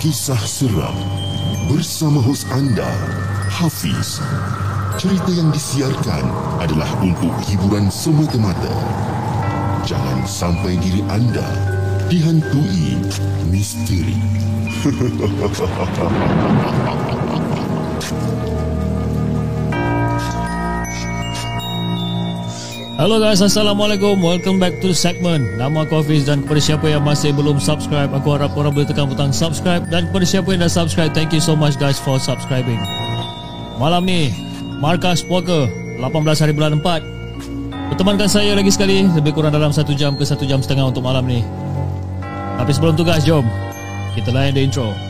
kisah seram bersama hos anda Hafiz. Cerita yang disiarkan adalah untuk hiburan semata-mata. Jangan sampai diri anda dihantui misteri. Hello guys, Assalamualaikum. Welcome back to the segment. Nama aku Hafiz Dan kepada siapa yang masih belum subscribe Aku harap korang boleh tekan butang subscribe. Dan kepada siapa yang dah subscribe Thank you so much guys for subscribing. Malam ni Markas Poker 18 hari bulan 4 Bertemankan saya lagi sekali Lebih kurang dalam 1 jam ke 1 jam setengah untuk malam ni. Tapi sebelum tu guys, jom. Kita layan the intro Intro.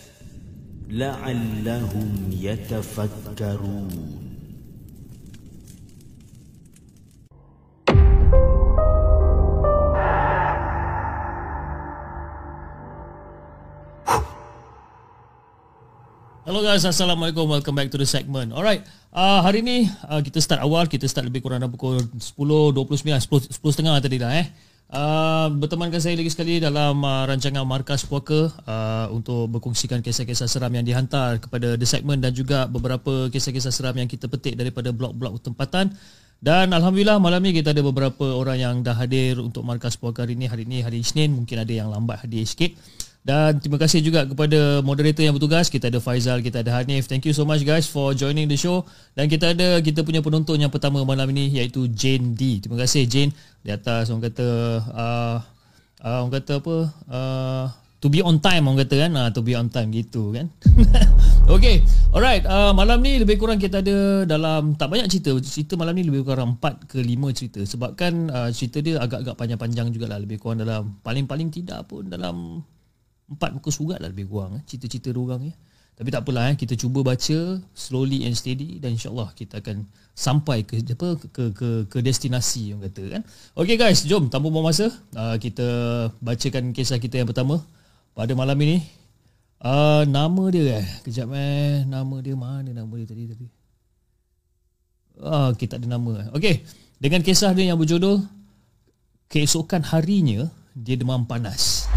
لعلهم يتفكرون Hello guys, Assalamualaikum. Welcome back to the segment. Alright, uh, hari ni uh, kita start awal. Kita start lebih kurang dalam pukul 10.29, 10, 10.30 tadi dah eh. Uh, bertemankan saya lagi sekali dalam uh, rancangan Markas Puaka uh, untuk berkongsikan kisah-kisah seram yang dihantar kepada The Segment dan juga beberapa kisah-kisah seram yang kita petik daripada blog-blog tempatan. Dan Alhamdulillah malam ni kita ada beberapa orang yang dah hadir untuk Markas Puaka hari ni. Hari ni hari Isnin, mungkin ada yang lambat hadir sikit. Dan terima kasih juga kepada moderator yang bertugas. Kita ada Faizal, kita ada Hanif. Thank you so much guys for joining the show. Dan kita ada kita punya penonton yang pertama malam ini iaitu Jane D. Terima kasih Jane di atas orang kata uh, uh, orang kata apa? Uh, to be on time orang kata kan. Uh, to be on time gitu kan. okay. Alright. Uh, malam ni lebih kurang kita ada dalam tak banyak cerita. Cerita malam ni lebih kurang 4 ke 5 cerita. Sebabkan uh, cerita dia agak-agak panjang-panjang jugalah. Lebih kurang dalam paling-paling tidak pun dalam empat muka surat lah lebih kurang eh, cerita-cerita orang ya. Tapi tak apalah eh, kita cuba baca slowly and steady dan insyaallah kita akan sampai ke apa ke ke ke destinasi yang kata kan. Okay guys, jom tanpa buang masa uh, kita bacakan kisah kita yang pertama pada malam ini. Uh, nama dia eh, kejap eh, nama dia mana nama dia tadi tadi. Ah, uh, kita ada nama. Okay, dengan kisah dia yang berjudul Keesokan harinya dia demam panas.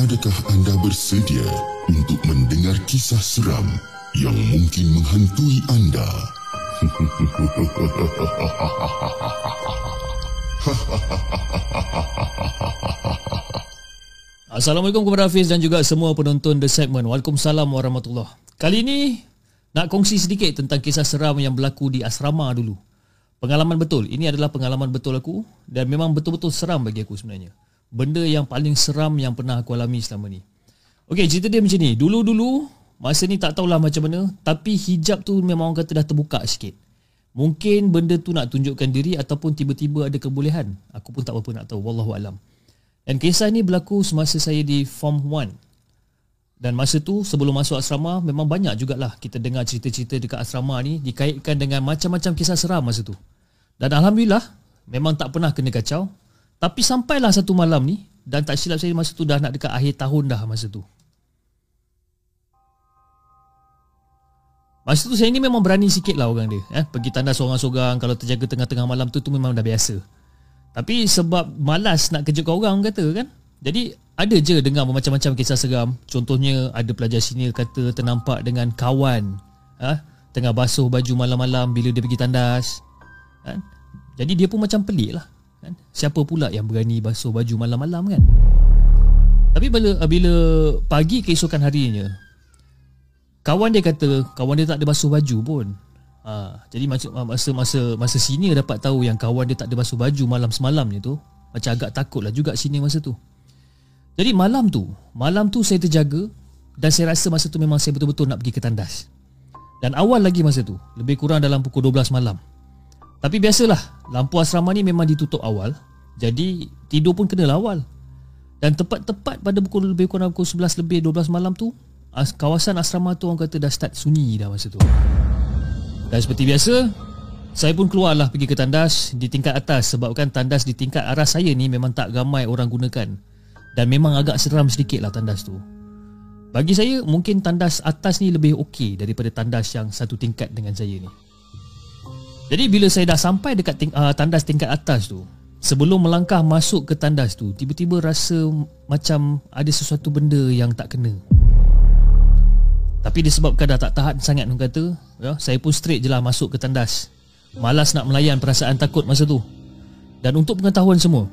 Adakah anda bersedia untuk mendengar kisah seram yang mungkin menghantui anda? Assalamualaikum kepada Hafiz dan juga semua penonton The Segment. Waalaikumsalam warahmatullahi Kali ini nak kongsi sedikit tentang kisah seram yang berlaku di asrama dulu. Pengalaman betul. Ini adalah pengalaman betul aku dan memang betul-betul seram bagi aku sebenarnya benda yang paling seram yang pernah aku alami selama ni. Okey, cerita dia macam ni. Dulu-dulu, masa ni tak tahulah macam mana, tapi hijab tu memang orang kata dah terbuka sikit. Mungkin benda tu nak tunjukkan diri ataupun tiba-tiba ada kebolehan. Aku pun tak apa nak tahu. Wallahu alam. Dan kisah ni berlaku semasa saya di Form 1. Dan masa tu sebelum masuk asrama memang banyak jugalah kita dengar cerita-cerita dekat asrama ni dikaitkan dengan macam-macam kisah seram masa tu. Dan Alhamdulillah memang tak pernah kena kacau tapi sampailah satu malam ni dan tak silap saya masa tu dah nak dekat akhir tahun dah masa tu. Masa tu saya ni memang berani sikit lah orang dia. Eh? Pergi tandas seorang-seorang kalau terjaga tengah-tengah malam tu tu memang dah biasa. Tapi sebab malas nak kejutkan orang kata kan. Jadi ada je dengar macam-macam kisah seram. Contohnya ada pelajar senior kata ternampak dengan kawan. Eh? Tengah basuh baju malam-malam bila dia pergi tandas. Eh? Jadi dia pun macam pelik lah kan? Siapa pula yang berani basuh baju malam-malam kan? Tapi bila bila pagi keesokan harinya Kawan dia kata Kawan dia tak ada basuh baju pun ha, Jadi masa masa masa senior dapat tahu Yang kawan dia tak ada basuh baju malam semalam ni tu Macam agak takut lah juga senior masa tu Jadi malam tu Malam tu saya terjaga Dan saya rasa masa tu memang saya betul-betul nak pergi ke tandas Dan awal lagi masa tu Lebih kurang dalam pukul 12 malam Tapi biasalah Lampu asrama ni memang ditutup awal. Jadi tidur pun kena awal. Dan tepat-tepat pada pukul lebih kurang pukul 11 lebih 12 malam tu as, Kawasan asrama tu orang kata dah start sunyi dah masa tu. Dan seperti biasa Saya pun keluarlah pergi ke tandas di tingkat atas Sebabkan tandas di tingkat arah saya ni memang tak ramai orang gunakan. Dan memang agak seram sedikit lah tandas tu. Bagi saya mungkin tandas atas ni lebih okey daripada tandas yang satu tingkat dengan saya ni Jadi bila saya dah sampai dekat ting- uh, tandas tingkat atas tu Sebelum melangkah masuk ke tandas tu Tiba-tiba rasa macam ada sesuatu benda yang tak kena. Tapi disebabkan dah tak tahan sangat orang kata ya, Saya pun straight je lah masuk ke tandas. Malas nak melayan perasaan takut masa tu. Dan untuk pengetahuan semua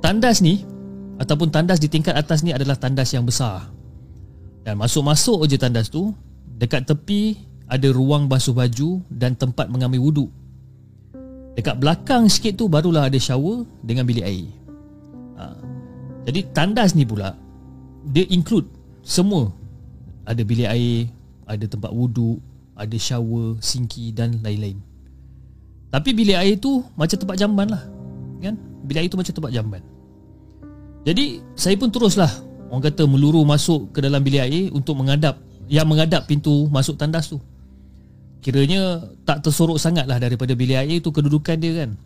Tandas ni Ataupun tandas di tingkat atas ni adalah tandas yang besar. Dan masuk-masuk je tandas tu Dekat tepi ada ruang basuh baju dan tempat mengambil wuduk Dekat belakang sikit tu barulah ada shower dengan bilik air. Ha. Jadi tandas ni pula dia include semua. Ada bilik air, ada tempat wuduk, ada shower, sinki dan lain-lain. Tapi bilik air tu macam tempat jamban lah. Kan? Bilik air tu macam tempat jamban. Jadi saya pun teruslah orang kata meluru masuk ke dalam bilik air untuk menghadap yang menghadap pintu masuk tandas tu. Kiranya tak tersorok sangat lah daripada bilik air tu kedudukan dia kan?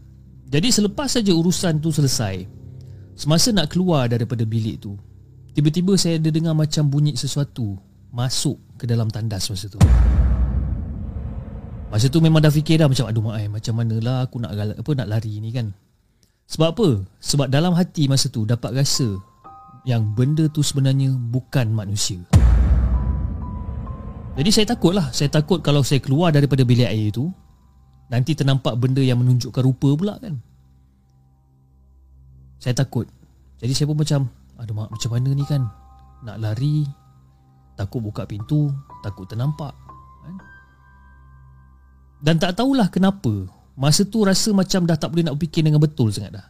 Jadi selepas saja urusan tu selesai Semasa nak keluar daripada bilik tu Tiba-tiba saya ada dengar macam bunyi sesuatu Masuk ke dalam tandas masa tu. Masa tu memang dah fikir dah macam Aduh mak macam manalah aku nak apa nak lari ni kan? Sebab apa? Sebab dalam hati masa tu dapat rasa Yang benda tu sebenarnya bukan manusia jadi saya takut lah Saya takut kalau saya keluar daripada bilik air itu Nanti ternampak benda yang menunjukkan rupa pula kan. Saya takut. Jadi saya pun macam Aduh mak macam mana ni kan? Nak lari Takut buka pintu Takut ternampak. Kan? Dan tak tahulah kenapa Masa tu rasa macam dah tak boleh nak fikir dengan betul sangat dah.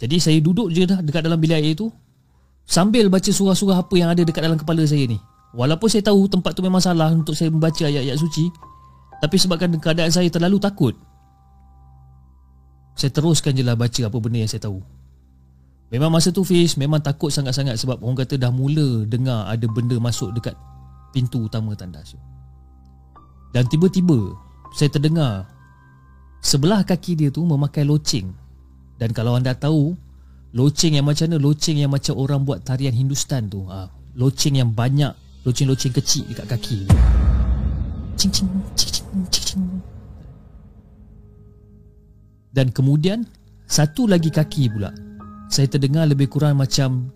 Jadi saya duduk je dah dekat dalam bilik air itu Sambil baca surah-surah apa yang ada dekat dalam kepala saya ni Walaupun saya tahu tempat tu memang salah untuk saya membaca ayat-ayat suci Tapi sebabkan keadaan saya terlalu takut Saya teruskan je lah baca apa benda yang saya tahu. Memang masa tu Fish memang takut sangat-sangat sebab orang kata dah mula dengar ada benda masuk dekat pintu utama tandas Dan tiba-tiba saya terdengar Sebelah kaki dia tu memakai loceng. Dan kalau anda tahu Loceng yang macam mana? Loceng yang macam orang buat tarian Hindustan tu. Ha, Loceng yang banyak loceng-loceng kecil dekat kaki. Cing cing cing cing dan kemudian satu lagi kaki pula. Saya terdengar lebih kurang macam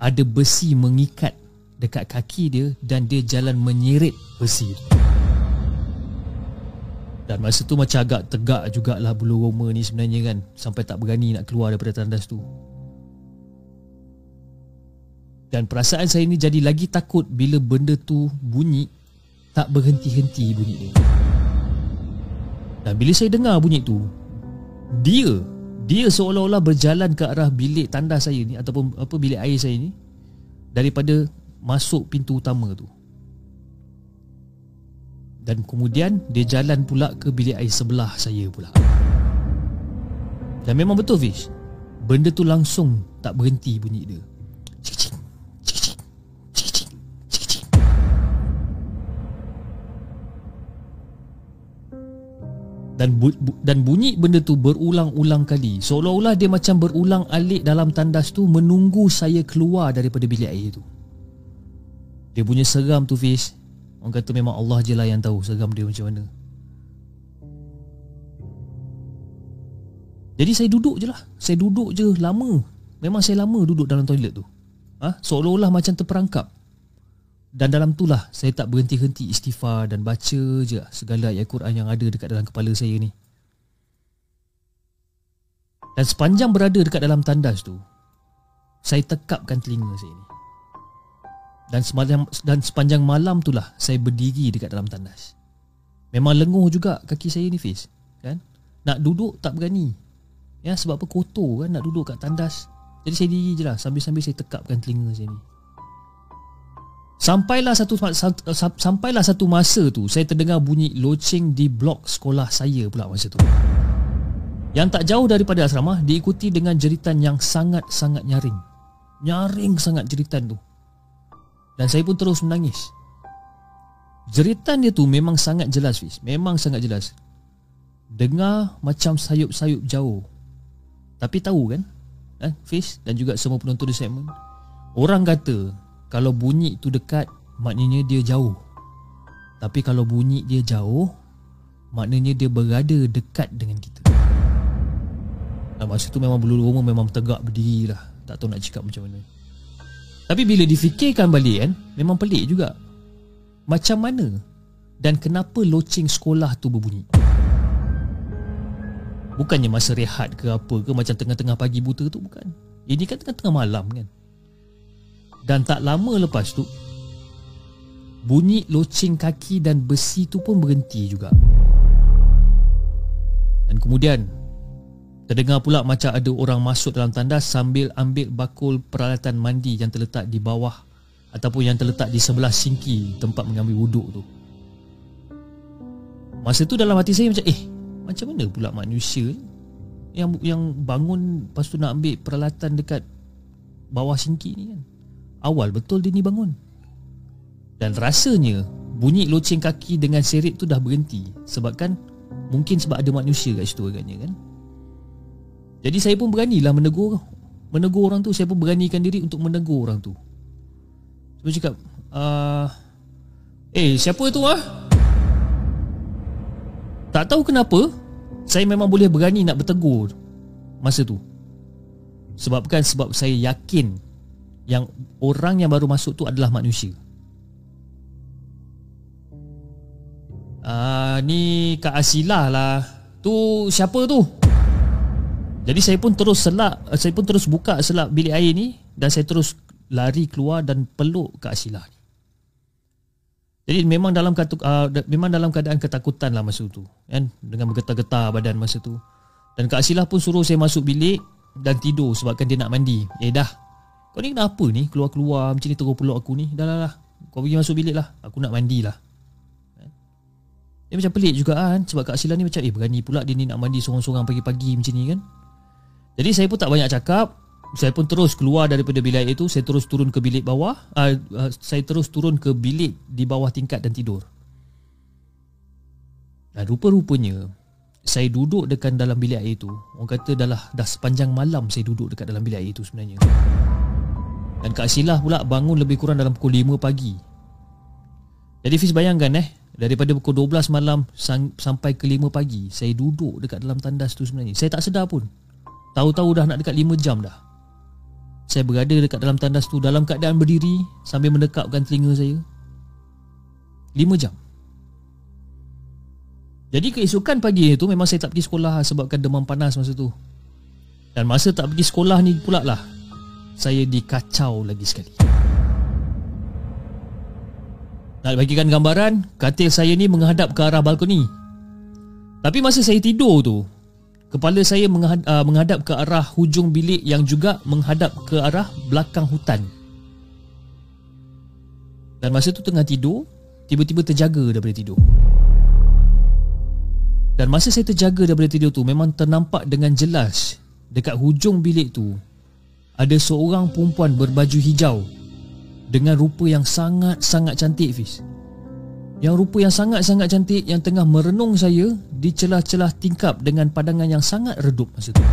ada besi mengikat dekat kaki dia dan dia jalan menyeret besi tu. Dan masa tu macam agak tegak jugalah bulu roma ni sebenarnya kan. Sampai tak berani nak keluar daripada tandas tu dan perasaan saya ni jadi lagi takut bila benda tu bunyi tak berhenti-henti bunyi dia. Dan bila saya dengar bunyi tu, dia dia seolah-olah berjalan ke arah bilik tanda saya ni ataupun apa bilik air saya ni daripada masuk pintu utama tu. Dan kemudian dia jalan pula ke bilik air sebelah saya pula. Dan memang betul Fish. Benda tu langsung tak berhenti bunyi dia. Dan bu, bu, dan bunyi benda tu berulang-ulang kali. Seolah-olah dia macam berulang alik dalam tandas tu menunggu saya keluar daripada bilik air tu. Dia punya seram tu Fiz. Orang kata memang Allah je lah yang tahu seram dia macam mana. Jadi saya duduk je lah. Saya duduk je lama. Memang saya lama duduk dalam toilet tu. Ha? seolah-olah macam terperangkap dan dalam itulah saya tak berhenti-henti istighfar dan baca je segala ayat Quran yang ada dekat dalam kepala saya ni. Dan sepanjang berada dekat dalam tandas tu, saya tekapkan telinga saya ni. Dan semalam dan sepanjang malam itulah saya berdiri dekat dalam tandas. Memang lenguh juga kaki saya ni Fiz, kan? Nak duduk tak berani. Ya sebab apa kotor kan nak duduk kat tandas. Jadi saya diri je lah sambil-sambil saya tekapkan telinga saya ni. Sampailah satu, sampailah satu masa tu saya terdengar bunyi loceng di blok sekolah saya pula masa tu. Yang tak jauh daripada asrama diikuti dengan jeritan yang sangat-sangat nyaring. Nyaring sangat jeritan tu. Dan saya pun terus menangis. Jeritan dia tu memang sangat jelas Fiz Memang sangat jelas Dengar macam sayup-sayup jauh Tapi tahu kan eh, Fiz dan juga semua penonton di segmen Orang kata Kalau bunyi tu dekat Maknanya dia jauh Tapi kalau bunyi dia jauh Maknanya dia berada dekat dengan kita nah, Masa tu memang bulu rumah memang tegak berdiri lah Tak tahu nak cakap macam mana Tapi bila difikirkan balik kan Memang pelik juga macam mana dan kenapa loceng sekolah tu berbunyi? Bukannya masa rehat ke apa ke macam tengah-tengah pagi buta tu bukan. Ini kan tengah-tengah malam kan. Dan tak lama lepas tu bunyi loceng kaki dan besi tu pun berhenti juga. Dan kemudian terdengar pula macam ada orang masuk dalam tandas sambil ambil bakul peralatan mandi yang terletak di bawah ataupun yang terletak di sebelah sinki tempat mengambil wuduk tu. Masa tu dalam hati saya macam eh macam mana pula manusia yang yang bangun lepas tu nak ambil peralatan dekat bawah sinki ni kan. Awal betul dia ni bangun. Dan rasanya bunyi loceng kaki dengan serit tu dah berhenti sebabkan mungkin sebab ada manusia kat situ agaknya kan. Jadi saya pun beranilah menegur menegur orang tu, saya pun beranikan diri untuk menegur orang tu. Dia cakap uh, Eh siapa tu ah? Tak tahu kenapa Saya memang boleh berani nak bertegur Masa tu Sebab kan sebab saya yakin Yang orang yang baru masuk tu adalah manusia Ah, uh, ni Kak Asilah lah Tu siapa tu? Jadi saya pun terus selak Saya pun terus buka selak bilik air ni Dan saya terus lari keluar dan peluk Kak Asilah. Jadi memang dalam katu, uh, memang dalam keadaan ketakutan lah masa tu kan dengan bergetar-getar badan masa tu. Dan Kak Asilah pun suruh saya masuk bilik dan tidur sebabkan dia nak mandi. Eh dah. Kau ni kenapa ni keluar-keluar macam ni terus peluk aku ni? Dah lah lah. Kau pergi masuk bilik lah. Aku nak mandi lah. Kan? Dia macam pelik juga kan Sebab Kak Asilah ni macam Eh berani pula dia ni nak mandi Sorang-sorang pagi-pagi macam ni kan Jadi saya pun tak banyak cakap saya pun terus keluar daripada bilik itu saya terus turun ke bilik bawah uh, uh, saya terus turun ke bilik di bawah tingkat dan tidur dan rupa-rupanya saya duduk dekat dalam bilik air itu orang kata dah lah, dah sepanjang malam saya duduk dekat dalam bilik air itu sebenarnya dan Kak Silah pula bangun lebih kurang dalam pukul 5 pagi jadi Fiz bayangkan eh daripada pukul 12 malam sampai ke 5 pagi saya duduk dekat dalam tandas tu sebenarnya saya tak sedar pun tahu-tahu dah nak dekat 5 jam dah saya berada dekat dalam tandas tu dalam keadaan berdiri sambil mendekapkan telinga saya. Lima jam. Jadi keesokan pagi itu memang saya tak pergi sekolah sebabkan demam panas masa tu. Dan masa tak pergi sekolah ni pula lah saya dikacau lagi sekali. Nak bagikan gambaran, katil saya ni menghadap ke arah balkoni. Tapi masa saya tidur tu, Kepala saya uh, menghadap ke arah hujung bilik yang juga menghadap ke arah belakang hutan. Dan masa tu tengah tidur, tiba-tiba terjaga daripada tidur. Dan masa saya terjaga daripada tidur tu memang ternampak dengan jelas dekat hujung bilik tu ada seorang perempuan berbaju hijau dengan rupa yang sangat-sangat cantik Fiz. Yang rupa yang sangat-sangat cantik yang tengah merenung saya di celah-celah tingkap dengan pandangan yang sangat redup masa tu.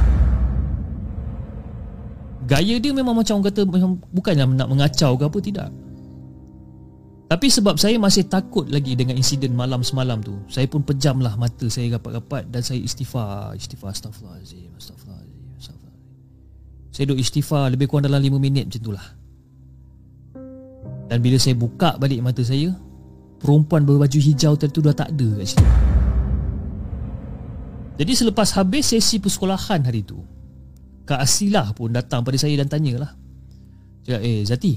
Gaya dia memang macam orang kata bukannya nak mengacau ke apa tidak. Tapi sebab saya masih takut lagi dengan insiden malam semalam tu, saya pun pejamlah mata saya rapat-rapat dan saya istighfar, istighfar astagfirullahalazim, astagfirullahalazim. Saya duduk istighfar lebih kurang dalam 5 minit macam itulah. Dan bila saya buka balik mata saya, perempuan berbaju hijau tadi tu dah tak ada kat situ. Jadi selepas habis sesi persekolahan hari tu, Kak Asilah pun datang pada saya dan tanyalah. Cakap, eh Zati,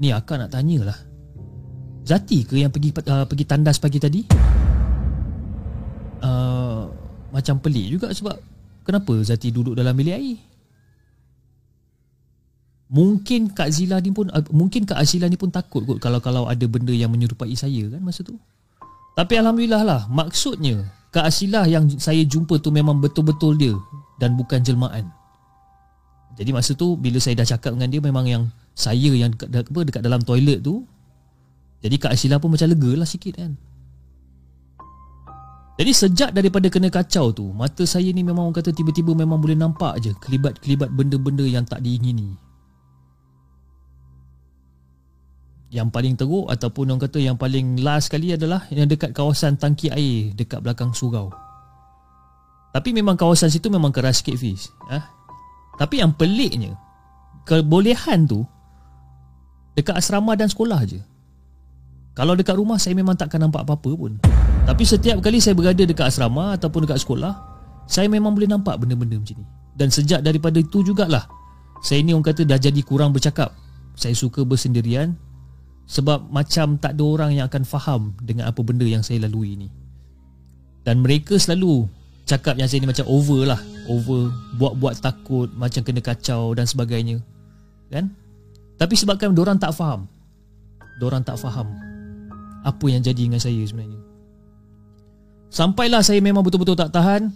Ni akak nak tanyalah Zati ke yang pergi uh, pergi tandas pagi tadi? Uh, macam pelik juga sebab kenapa Zati duduk dalam bilik air? Mungkin Kak Zila ni pun uh, mungkin Kak Azila ni pun takut kot kalau kalau ada benda yang menyerupai saya kan masa tu. Tapi alhamdulillah lah maksudnya Kak Asilah yang saya jumpa tu memang betul-betul dia dan bukan jelmaan. Jadi masa tu bila saya dah cakap dengan dia memang yang saya yang dekat, apa, dekat dalam toilet tu jadi Kak Asilah pun macam lega lah sikit kan Jadi sejak daripada kena kacau tu Mata saya ni memang orang kata tiba-tiba memang boleh nampak je Kelibat-kelibat benda-benda yang tak diingini Yang paling teruk ataupun orang kata yang paling last sekali adalah Yang dekat kawasan tangki air dekat belakang surau. Tapi memang kawasan situ memang keras sikit Fiz. Ha? Tapi yang peliknya Kebolehan tu Dekat asrama dan sekolah je. Kalau dekat rumah saya memang takkan nampak apa-apa pun. Tapi setiap kali saya berada dekat asrama Ataupun dekat sekolah Saya memang boleh nampak benda-benda macam ni. Dan sejak daripada itu jugalah Saya ni orang kata dah jadi kurang bercakap. Saya suka bersendirian Sebab macam tak ada orang yang akan faham Dengan apa benda yang saya lalui ni. Dan mereka selalu Cakap yang saya ni macam over lah. Over Buat-buat takut Macam kena kacau dan sebagainya. Kan? Tapi sebabkan orang tak faham. Diorang tak faham apa yang jadi dengan saya sebenarnya. Sampailah saya memang betul-betul tak tahan,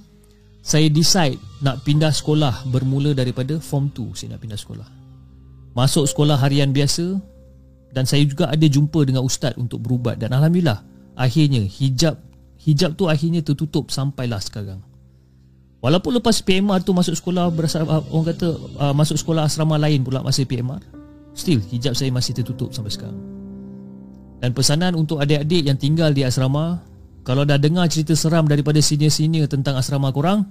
saya decide nak pindah sekolah bermula daripada form 2 saya nak pindah sekolah. Masuk sekolah harian biasa dan saya juga ada jumpa dengan ustaz untuk berubat dan alhamdulillah akhirnya hijab hijab tu akhirnya tertutup sampailah sekarang. Walaupun lepas PMR tu masuk sekolah berasa, uh, orang kata uh, masuk sekolah asrama lain pula masa PMR, still hijab saya masih tertutup sampai sekarang. Dan pesanan untuk adik-adik yang tinggal di asrama Kalau dah dengar cerita seram daripada senior-senior tentang asrama korang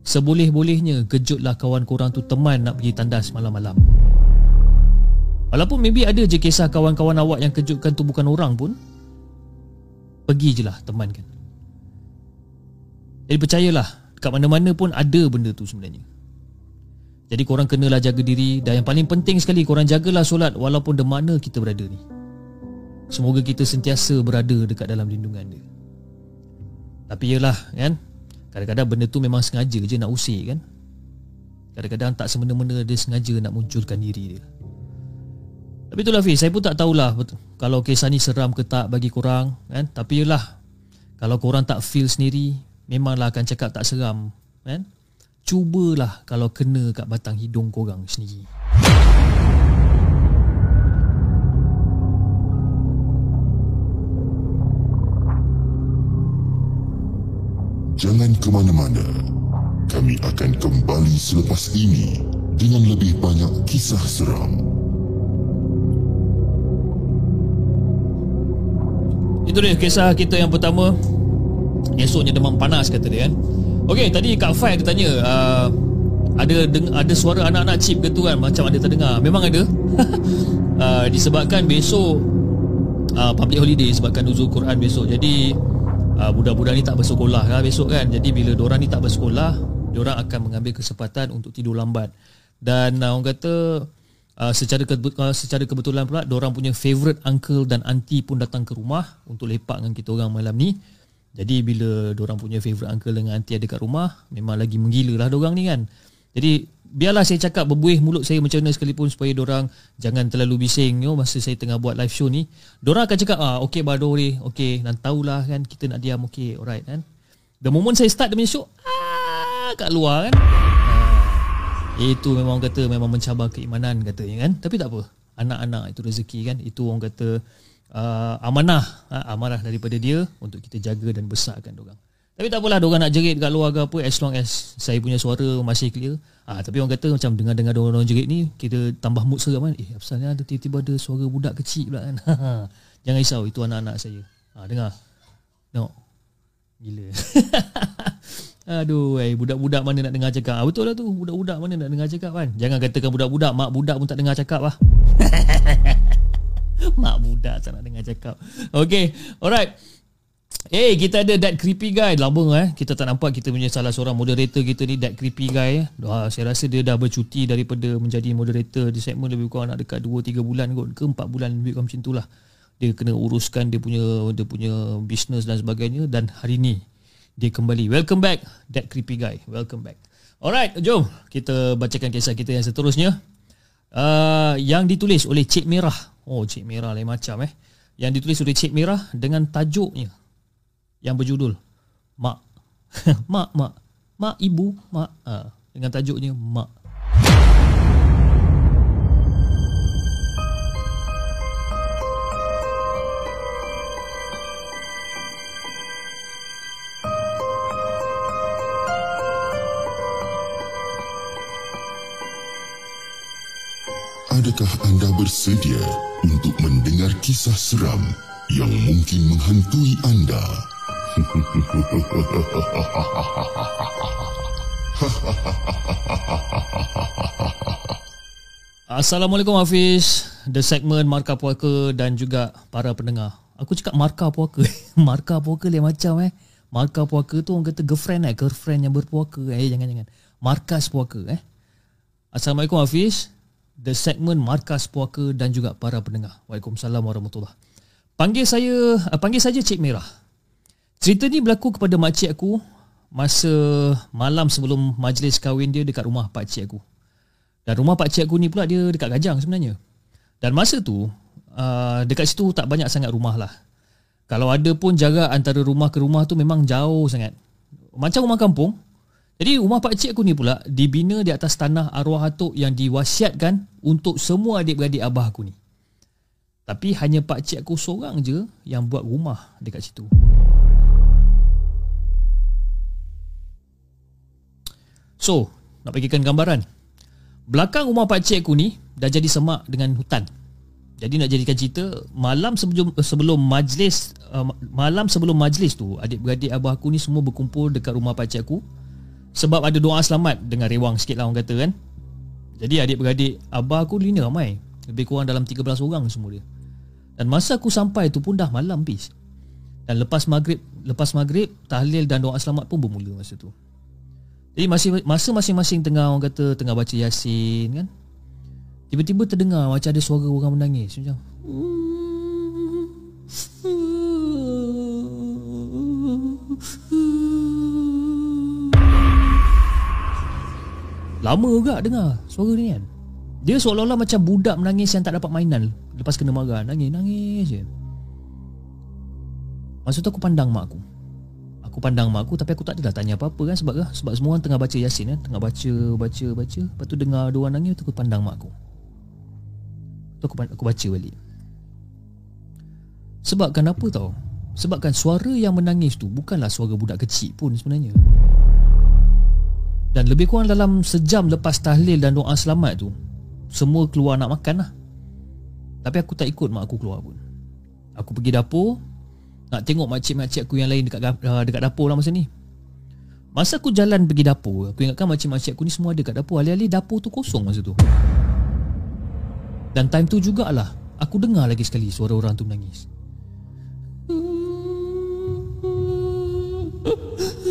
Seboleh-bolehnya kejutlah kawan korang tu teman nak pergi tandas malam-malam Walaupun maybe ada je kisah kawan-kawan awak yang kejutkan tu bukan orang pun Pergi je lah teman kan Jadi percayalah Kat mana-mana pun ada benda tu sebenarnya. Jadi korang kenalah jaga diri Dan yang paling penting sekali korang jagalah solat Walaupun di mana kita berada ni. Semoga kita sentiasa berada dekat dalam lindungan dia. Tapi yalah kan? Kadang-kadang benda tu memang sengaja je nak usik kan? Kadang-kadang tak semena-mena dia sengaja nak munculkan diri dia Tapi itulah Fiz, saya pun tak tahulah Kalau kisah ni seram ke tak bagi korang kan Tapi yalah Kalau korang tak feel sendiri Memanglah akan cakap tak seram kan Cubalah kalau kena kat batang hidung korang sendiri Jangan ke mana-mana. Kami akan kembali selepas ini dengan lebih banyak kisah seram. Itu dia kisah kita yang pertama. Esoknya demam panas kata dia kan. Okey, tadi Kak Fai dia tanya uh, ada deng- ada suara anak-anak chip ke tu kan macam ada terdengar. Memang ada. uh, disebabkan besok uh, public holiday sebabkan nuzul Quran besok. Jadi uh, budak-budak ni tak bersekolah lah besok kan. Jadi bila diorang ni tak bersekolah, diorang akan mengambil kesempatan untuk tidur lambat. Dan uh, orang kata uh, secara ke- uh, secara kebetulan pula diorang punya favorite uncle dan auntie pun datang ke rumah untuk lepak dengan kita orang malam ni. Jadi bila diorang punya favorite uncle dengan auntie ada kat rumah, memang lagi menggila lah diorang ni kan. Jadi biarlah saya cakap berbuih mulut saya macam mana sekalipun supaya orang jangan terlalu bising you know, masa saya tengah buat live show ni. Diorang akan cakap ah okey badori, okey dan tahulah kan kita nak diam okey alright kan. The moment saya start the show ah kat luar kan. Itu memang orang kata memang mencabar keimanan katanya kan. Tapi tak apa. Anak-anak itu rezeki kan. Itu orang kata uh, amanah, ha, amanah daripada dia untuk kita jaga dan besarkan orang. Tapi tak apalah Diorang nak jerit kat luar ke apa As long as Saya punya suara masih clear ah, Tapi orang kata macam Dengar-dengar orang jerit ni Kita tambah mood seram kan Eh apasal ada tiba-tiba ada suara budak kecil pula kan Jangan risau Itu anak-anak saya ah, Dengar Tengok Gila Aduh eh, Budak-budak mana nak dengar cakap ah, Betul lah tu Budak-budak mana nak dengar cakap kan Jangan katakan budak-budak Mak budak pun tak dengar cakap lah Mak budak tak nak dengar cakap Okay Alright Eh, hey, kita ada that creepy guy. Lama eh. Kita tak nampak kita punya salah seorang moderator kita ni, that creepy guy. Eh. Wah, saya rasa dia dah bercuti daripada menjadi moderator di segmen lebih kurang nak dekat 2-3 bulan kot. Ke 4 bulan lebih kurang macam itulah. Dia kena uruskan dia punya dia punya business dan sebagainya. Dan hari ni, dia kembali. Welcome back, that creepy guy. Welcome back. Alright, jom kita bacakan kisah kita yang seterusnya. Uh, yang ditulis oleh Cik Merah. Oh, Cik Merah lain macam eh. Yang ditulis oleh Cik Merah dengan tajuknya yang berjudul Mak. mak, mak. Mak, ibu, mak. Ha, dengan tajuknya Mak. Adakah anda bersedia untuk mendengar kisah seram yang mungkin menghantui anda? Assalamualaikum Hafiz The segment Markah Puaka dan juga para pendengar. Aku cakap Markah Puaka. Markah Puaka lain macam eh. Markah Puaka tu orang kata girlfriend eh. Girlfriend yang berpuaka Eh. Jangan-jangan. Markas Puaka eh. Assalamualaikum Hafiz The segment Markas Puaka dan juga para pendengar Waalaikumsalam warahmatullahi Panggil saya uh, Panggil saja Cik Merah Cerita ni berlaku kepada makcik aku masa malam sebelum majlis kahwin dia dekat rumah pak cik aku. Dan rumah pak cik aku ni pula dia dekat Gajang sebenarnya. Dan masa tu uh, dekat situ tak banyak sangat rumah lah. Kalau ada pun jarak antara rumah ke rumah tu memang jauh sangat. Macam rumah kampung. Jadi rumah pak cik aku ni pula dibina di atas tanah arwah atuk yang diwasiatkan untuk semua adik-beradik abah aku ni. Tapi hanya pak cik aku seorang je yang buat rumah dekat situ. So, nak bagikan gambaran. Belakang rumah pak cik aku ni dah jadi semak dengan hutan. Jadi nak jadikan cerita, malam sebelum sebelum majlis uh, malam sebelum majlis tu, adik-beradik abah aku ni semua berkumpul dekat rumah pak cik aku sebab ada doa selamat dengan rewang sikit lah orang kata kan. Jadi adik-beradik abah aku ni ramai. Lebih kurang dalam 13 orang semua dia. Dan masa aku sampai tu pun dah malam bis. Dan lepas maghrib, lepas maghrib, tahlil dan doa selamat pun bermula masa tu. Jadi masih masa masing-masing tengah orang kata tengah baca Yasin kan. Tiba-tiba terdengar macam ada suara orang menangis macam. Lama juga dengar suara ni kan. Dia seolah-olah macam budak menangis yang tak dapat mainan lepas kena marah. Nangis, nangis je. Masa tu aku pandang mak aku. Aku pandang mak aku tapi aku tak adalah tanya apa-apa kan sebab sebab semua orang tengah baca Yasin kan, tengah baca baca baca, lepas tu dengar dua orang nangis aku pandang mak aku. Tu aku aku baca balik. Sebab kenapa tau? Sebabkan suara yang menangis tu bukanlah suara budak kecil pun sebenarnya. Dan lebih kurang dalam sejam lepas tahlil dan doa selamat tu, semua keluar nak makan lah. Tapi aku tak ikut mak aku keluar pun. Aku pergi dapur, nak tengok makcik-makcik aku yang lain dekat uh, dekat dapur lah masa ni. Masa aku jalan pergi dapur, aku ingatkan makcik-makcik aku ni semua ada dekat dapur. Alih-alih dapur tu kosong masa tu. Dan time tu jugalah aku dengar lagi sekali suara orang tu menangis.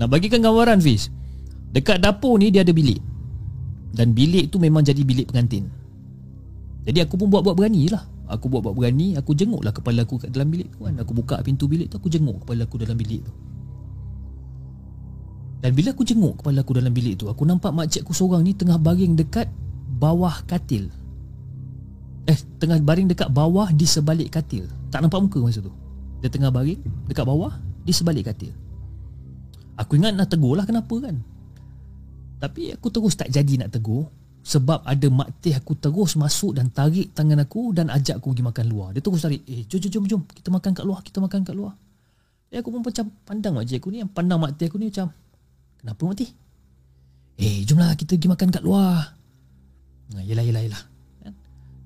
Nak bagikan gambaran Fiz. Dekat dapur ni dia ada bilik. Dan bilik tu memang jadi bilik pengantin. Jadi aku pun buat-buat berani lah. Aku buat-buat berani Aku jenguk lah kepala aku kat dalam bilik tu kan. Aku buka pintu bilik tu Aku jenguk kepala aku dalam bilik tu. Dan bila aku jenguk kepala aku dalam bilik tu Aku nampak makcik aku seorang ni Tengah baring dekat bawah katil. Eh tengah baring dekat bawah di sebalik katil. Tak nampak muka masa tu. Dia tengah baring dekat bawah di sebalik katil Aku ingat nak tegur lah kenapa kan. Tapi aku terus tak jadi nak tegur Sebab ada mak teh aku terus masuk dan tarik tangan aku Dan ajak aku pergi makan luar. Dia terus tarik Eh jom jom jom, jom. Kita makan kat luar Kita makan kat luar. Eh aku pun macam pandang mak aku ni Pandang mak teh aku ni macam Kenapa mak teh? Eh jomlah kita pergi makan kat luar. Nah, yelah yelah yelah. Kan?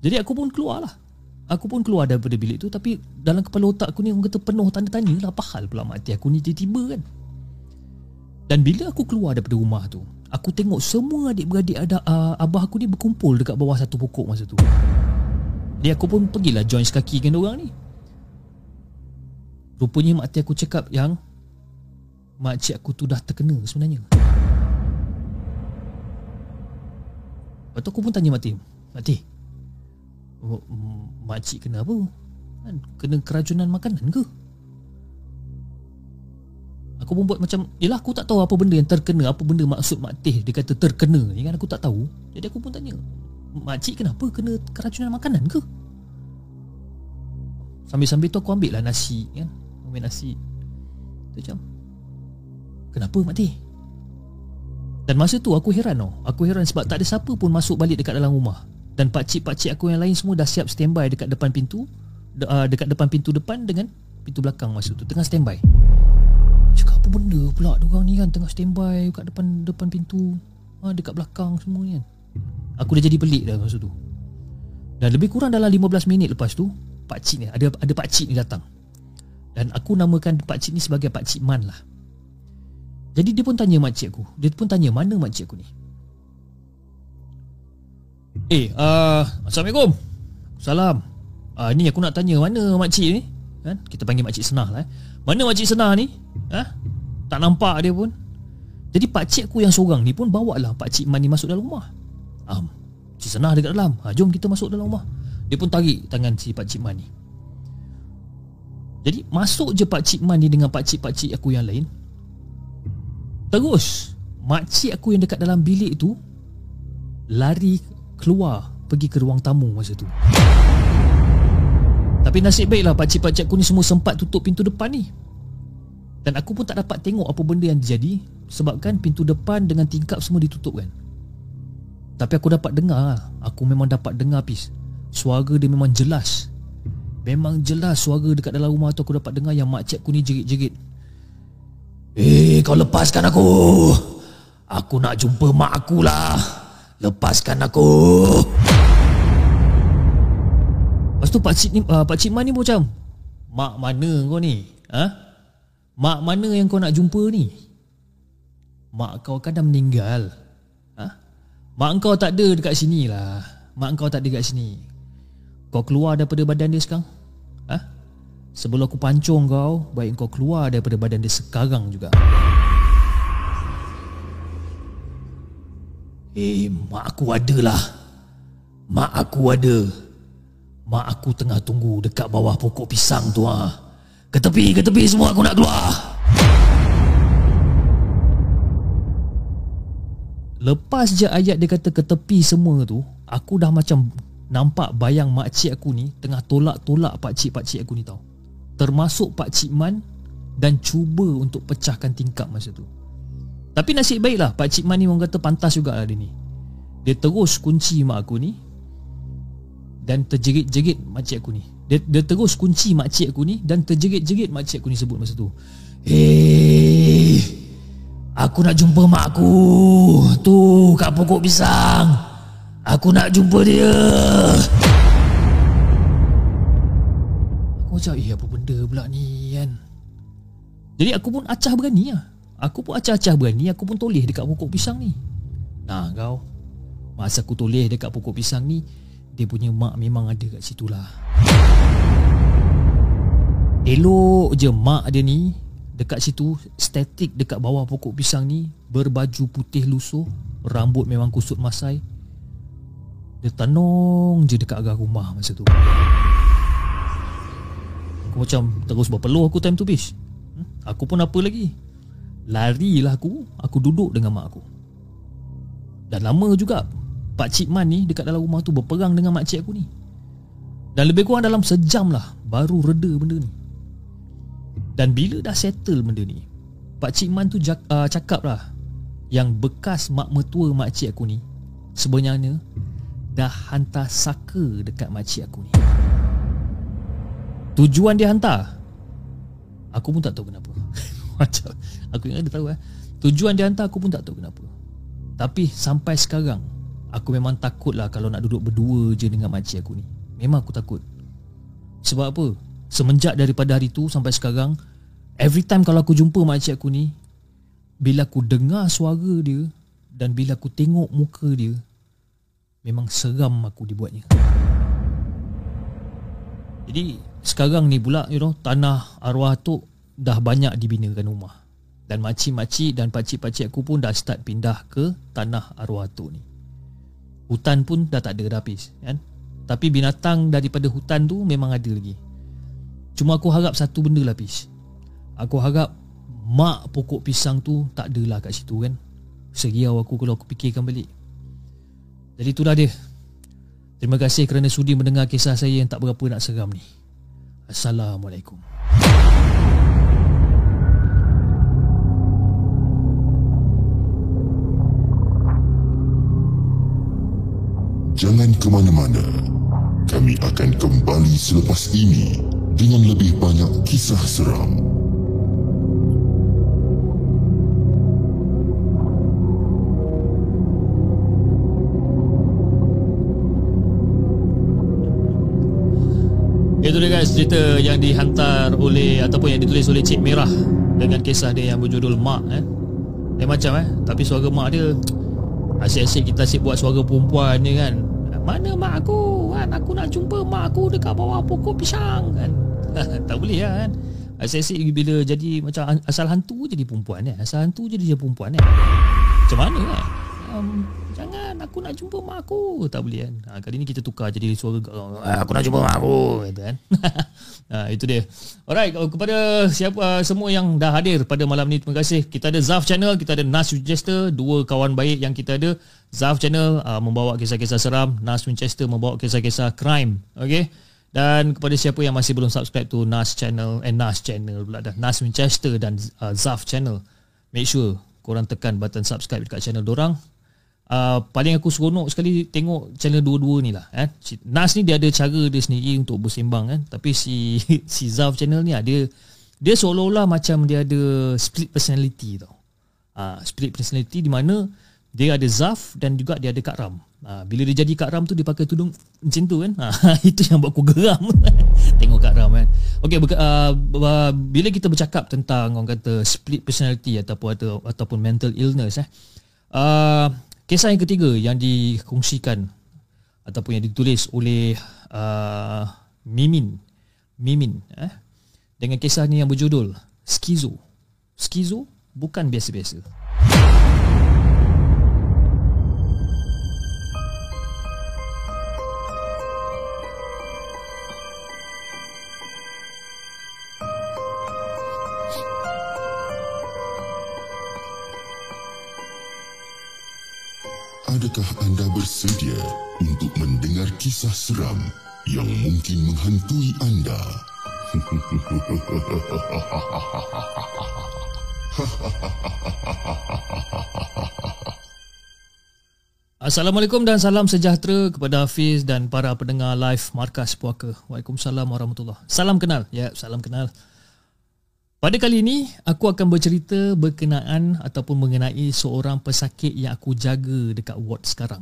Jadi aku pun keluar lah. Aku pun keluar daripada bilik tu Tapi dalam kepala otak aku ni Orang kata penuh tanda tanya lah. Apa hal pula mak aku ni tiba-tiba kan Dan bila aku keluar daripada rumah tu Aku tengok semua adik-beradik ada uh, Abah aku ni berkumpul dekat bawah satu pokok masa tu Jadi aku pun pergilah join sekaki dengan orang ni Rupanya mak aku cakap yang Makcik aku tu dah terkena sebenarnya Lepas tu aku pun tanya Makcik Makcik oh, Makcik kena apa? Kan, kena keracunan makanan ke? Aku pun buat macam Yelah aku tak tahu apa benda yang terkena Apa benda maksud Mak Teh Dia kata terkena. Ni kan aku tak tahu. Jadi aku pun tanya Makcik kenapa kena keracunan makanan ke? Sambil-sambil tu aku ambil lah nasi kan Ambil nasi. Tu macam Kenapa Mak Teh? Dan masa tu aku heran tau Aku heran sebab tak ada siapa pun masuk balik dekat dalam rumah. Dan pakcik-pakcik aku yang lain semua dah siap standby dekat depan pintu de- uh, Dekat depan pintu depan dengan pintu belakang masa tu. Tengah standby apa benda pula Diorang ni kan tengah standby Dekat depan depan pintu. Ha, Dekat belakang semua ni kan. Aku dah jadi pelik dah masa tu. Dan lebih kurang dalam 15 minit lepas tu Pakcik ni Ada ada pakcik ni datang. Dan aku namakan pakcik ni sebagai pakcik Man lah. Jadi dia pun tanya makcik aku. Dia pun tanya mana makcik aku ni? Eh uh, Assalamualaikum. Salam. Uh, Ni aku nak tanya mana makcik ni? Kan? Kita panggil makcik Senah lah eh. Mana makcik Senah ni? Ha? Tak nampak dia pun. Jadi pakcik aku yang seorang ni pun Bawa lah pakcik Man ni masuk dalam rumah. Um, Cik Senah dekat dalam. Ha, Jom kita masuk dalam rumah. Dia pun tarik tangan si pakcik Man ni. Jadi masuk je pakcik Man ni Dengan pakcik-pakcik aku yang lain. Terus Makcik aku yang dekat dalam bilik tu Lari keluar Pergi ke ruang tamu masa tu. Tapi nasib baiklah Pakcik-pakcik aku ni semua sempat tutup pintu depan ni Dan aku pun tak dapat tengok apa benda yang terjadi Sebabkan pintu depan dengan tingkap semua ditutup kan? Tapi aku dapat dengar Aku memang dapat dengar pis Suara dia memang jelas. Memang jelas suara dekat dalam rumah tu Aku dapat dengar yang makcik aku ni jerit-jerit. Eh kau lepaskan aku. Aku nak jumpa mak aku lah. Lepaskan aku. Lepas tu pakcik ni uh, pakcik Man ni pun macam Mak mana kau ni? Ha? Mak mana yang kau nak jumpa ni? Mak kau kan dah meninggal. Ha? Mak kau tak ada dekat sini lah. Mak kau tak ada dekat sini. Kau keluar daripada badan dia sekarang? Ha? Sebelum aku pancung kau Baik kau keluar daripada badan dia sekarang juga. Eh mak aku ada lah. Mak aku ada. Mak aku tengah tunggu dekat bawah pokok pisang tu ah. Ke tepi, ke tepi semua aku nak keluar. Lepas je ayat dia kata ke tepi semua tu Aku dah macam nampak bayang makcik aku ni Tengah tolak-tolak pakcik-pakcik aku ni tau. Termasuk pakcik Man Dan cuba untuk pecahkan tingkap masa tu. Tapi nasib baiklah Pak Cik Man ni orang kata pantas jugalah dia ni. Dia terus kunci mak aku ni Dan terjerit-jerit makcik aku ni dia, dia terus kunci makcik aku ni Dan terjerit-jerit makcik aku ni sebut masa tu. Eh Aku nak jumpa mak aku. Tu kat pokok pisang. Aku nak jumpa dia. Aku macam Eh apa benda pula ni kan? Jadi aku pun acah berani lah. Aku pun acah-acah berani Aku pun toleh dekat pokok pisang ni. Nah kau. Masa aku toleh dekat pokok pisang ni Dia punya mak memang ada kat situ lah. Elok je mak dia ni Dekat situ Statik dekat bawah pokok pisang ni Berbaju putih lusuh Rambut memang kusut masai. Dia tanong je dekat agak rumah masa tu. Aku macam terus berpeluh aku time tu bis hmm? Aku pun apa lagi? Larilah aku Aku duduk dengan mak aku. Dan lama juga Pak Cik Man ni dekat dalam rumah tu Berperang dengan mak cik aku ni. Dan lebih kurang dalam sejam lah Baru reda benda ni. Dan bila dah settle benda ni Pak Cik Man tu jak, uh, cakap lah Yang bekas mak mertua mak cik aku ni Sebenarnya Dah hantar saka dekat mak cik aku ni. Tujuan dia hantar? Aku pun tak tahu kenapa. Macam Aku ingat dia tahu eh. Tujuan dia hantar aku pun tak tahu kenapa. Tapi sampai sekarang Aku memang takut lah Kalau nak duduk berdua je dengan makcik aku ni Memang aku takut Sebab apa Semenjak daripada hari tu sampai sekarang Every time kalau aku jumpa makcik aku ni bila aku dengar suara dia dan bila aku tengok muka dia memang seram aku dibuatnya. Jadi sekarang ni pula you know tanah arwah tu dah banyak dibinakan rumah. Dan makcik-makcik dan pakcik-pakcik aku pun dah start pindah ke tanah arwah tu ni. Hutan pun dah tak ada dah habis kan. Tapi binatang daripada hutan tu memang ada lagi. Cuma aku harap satu benda lah Pis. Aku harap mak pokok pisang tu tak adalah kat situ kan. Seriau aku kalau aku fikirkan balik. Jadi itulah dia. Terima kasih kerana sudi mendengar kisah saya yang tak berapa nak seram ni. Assalamualaikum. Jangan ke mana-mana. Kami akan kembali selepas ini dengan lebih banyak kisah seram. Itu dia guys cerita yang dihantar oleh ataupun yang ditulis oleh Cik Merah dengan kisah dia yang berjudul Mak eh. Dia macam eh tapi suara mak dia asyik-asyik kita asyik buat suara perempuan ni kan. Mana mak aku? Kan aku nak jumpa mak aku dekat bawah pokok pisang kan. tak boleh lah kan. Asyik-asyik bila jadi macam asal hantu jadi perempuan eh. Asal hantu jadi dia perempuan eh. Macam mana kan? Um, Jangan aku nak jumpa mak aku Tak boleh kan ha, Kali ni kita tukar jadi suara ah, Aku nak jumpa mak aku Kata kan ha, Itu dia Alright Kepada siapa uh, semua yang dah hadir pada malam ni Terima kasih Kita ada Zaf Channel Kita ada Nas Winchester Dua kawan baik yang kita ada Zaf Channel uh, Membawa kisah-kisah seram. Nas Winchester Membawa kisah-kisah crime. Okay dan kepada siapa yang masih belum subscribe tu Nas Channel Eh Nas Channel pula dah. Nas Winchester dan uh, Zaf Channel. Make sure korang tekan button subscribe dekat channel dorang. Uh, paling aku seronok sekali tengok channel dua-dua ni lah eh. Nas ni dia ada cara dia sendiri untuk bersembang kan tapi si si Zaf channel ni ada ah, dia seolah-olah macam dia ada split personality tau. Uh, split personality di mana dia ada Zaf dan juga dia ada Kak Ram uh, bila dia jadi Kak Ram tu dia pakai tudung macam tu kan uh, itu yang buat aku geram tengok Kak Ram kan Okay, uh, bila kita bercakap tentang orang kata split personality ataupun atau, ataupun mental illness eh uh, Kisah yang ketiga yang dikongsikan ataupun yang ditulis oleh uh, Mimin Mimin eh dengan kisah ni yang berjudul Skizo. Skizo bukan biasa-biasa. Adakah anda bersedia untuk mendengar kisah seram yang mungkin menghantui anda? Assalamualaikum dan salam sejahtera kepada Hafiz dan para pendengar live Markas Puaka. Waalaikumsalam warahmatullahi Salam kenal. Ya, salam kenal. Pada kali ini, aku akan bercerita berkenaan ataupun mengenai seorang pesakit yang aku jaga dekat ward sekarang.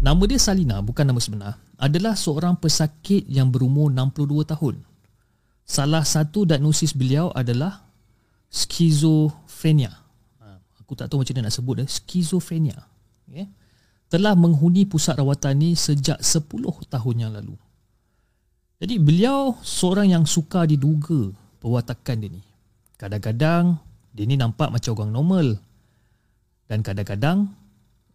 Nama dia Salina, bukan nama sebenar, adalah seorang pesakit yang berumur 62 tahun. Salah satu diagnosis beliau adalah skizofrenia. Ha, aku tak tahu macam mana nak sebut dia, skizofrenia. Okay. Telah menghuni pusat rawatan ni sejak 10 tahun yang lalu. Jadi beliau seorang yang suka diduga perwatakan dia ni. Kadang-kadang dia ni nampak macam orang normal. Dan kadang-kadang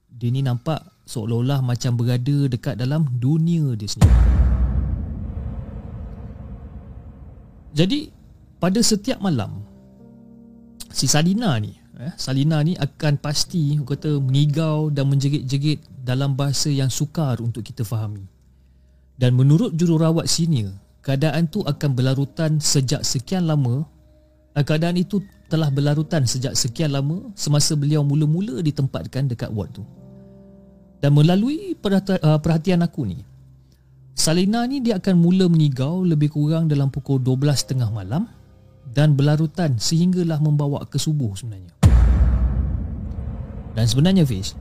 dia ni nampak seolah-olah macam berada dekat dalam dunia dia sendiri. Jadi pada setiap malam si Salina ni eh, Salina ni akan pasti kata mengigau dan menjerit-jerit dalam bahasa yang sukar untuk kita fahami. Dan menurut jururawat senior, keadaan tu akan berlarutan sejak sekian lama. Eh, keadaan itu telah berlarutan sejak sekian lama semasa beliau mula-mula ditempatkan dekat ward tu. Dan melalui eh, perhatian aku ni, Salina ni dia akan mula mengigau lebih kurang dalam pukul 12.30 malam dan berlarutan sehinggalah membawa ke subuh sebenarnya. Dan sebenarnya Fiz,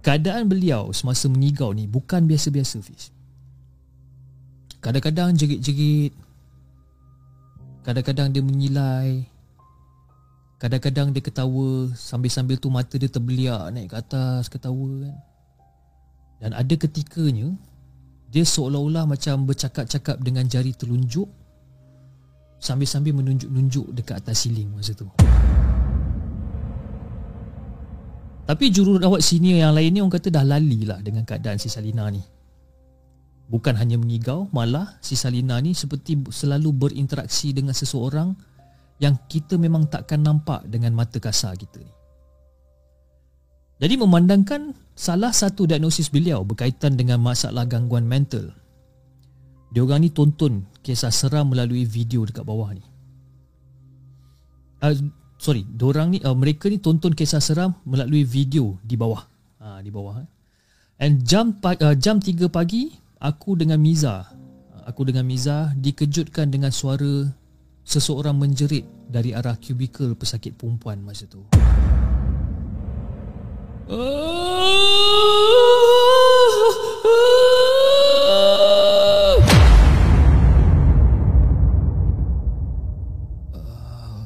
keadaan beliau semasa mengigau ni bukan biasa-biasa Fiz. Kadang-kadang jerit-jerit. Kadang-kadang dia menyilai. Kadang-kadang dia ketawa. Sambil-sambil tu mata dia terbeliak Naik ke atas ketawa kan. Dan ada ketikanya Dia seolah-olah macam bercakap-cakap Dengan jari telunjuk Sambil-sambil menunjuk-nunjuk Dekat atas siling masa tu. Tapi jururawat senior yang lain ni Orang kata dah lali lah Dengan keadaan si Salina ni Bukan hanya mengigau Malah si Salina ni Seperti selalu berinteraksi Dengan seseorang yang kita memang takkan nampak dengan mata kasar kita ni. Jadi memandangkan salah satu diagnosis beliau berkaitan dengan masalah gangguan mental. Diorang ni tonton kisah seram melalui video dekat bawah ni. Uh, sorry, diorang ni uh, mereka ni tonton kisah seram melalui video di bawah. Ha, di bawah. Eh. And jam uh, jam 3 pagi aku dengan Miza, aku dengan Miza dikejutkan dengan suara seseorang menjerit dari arah kubikel pesakit perempuan masa tu.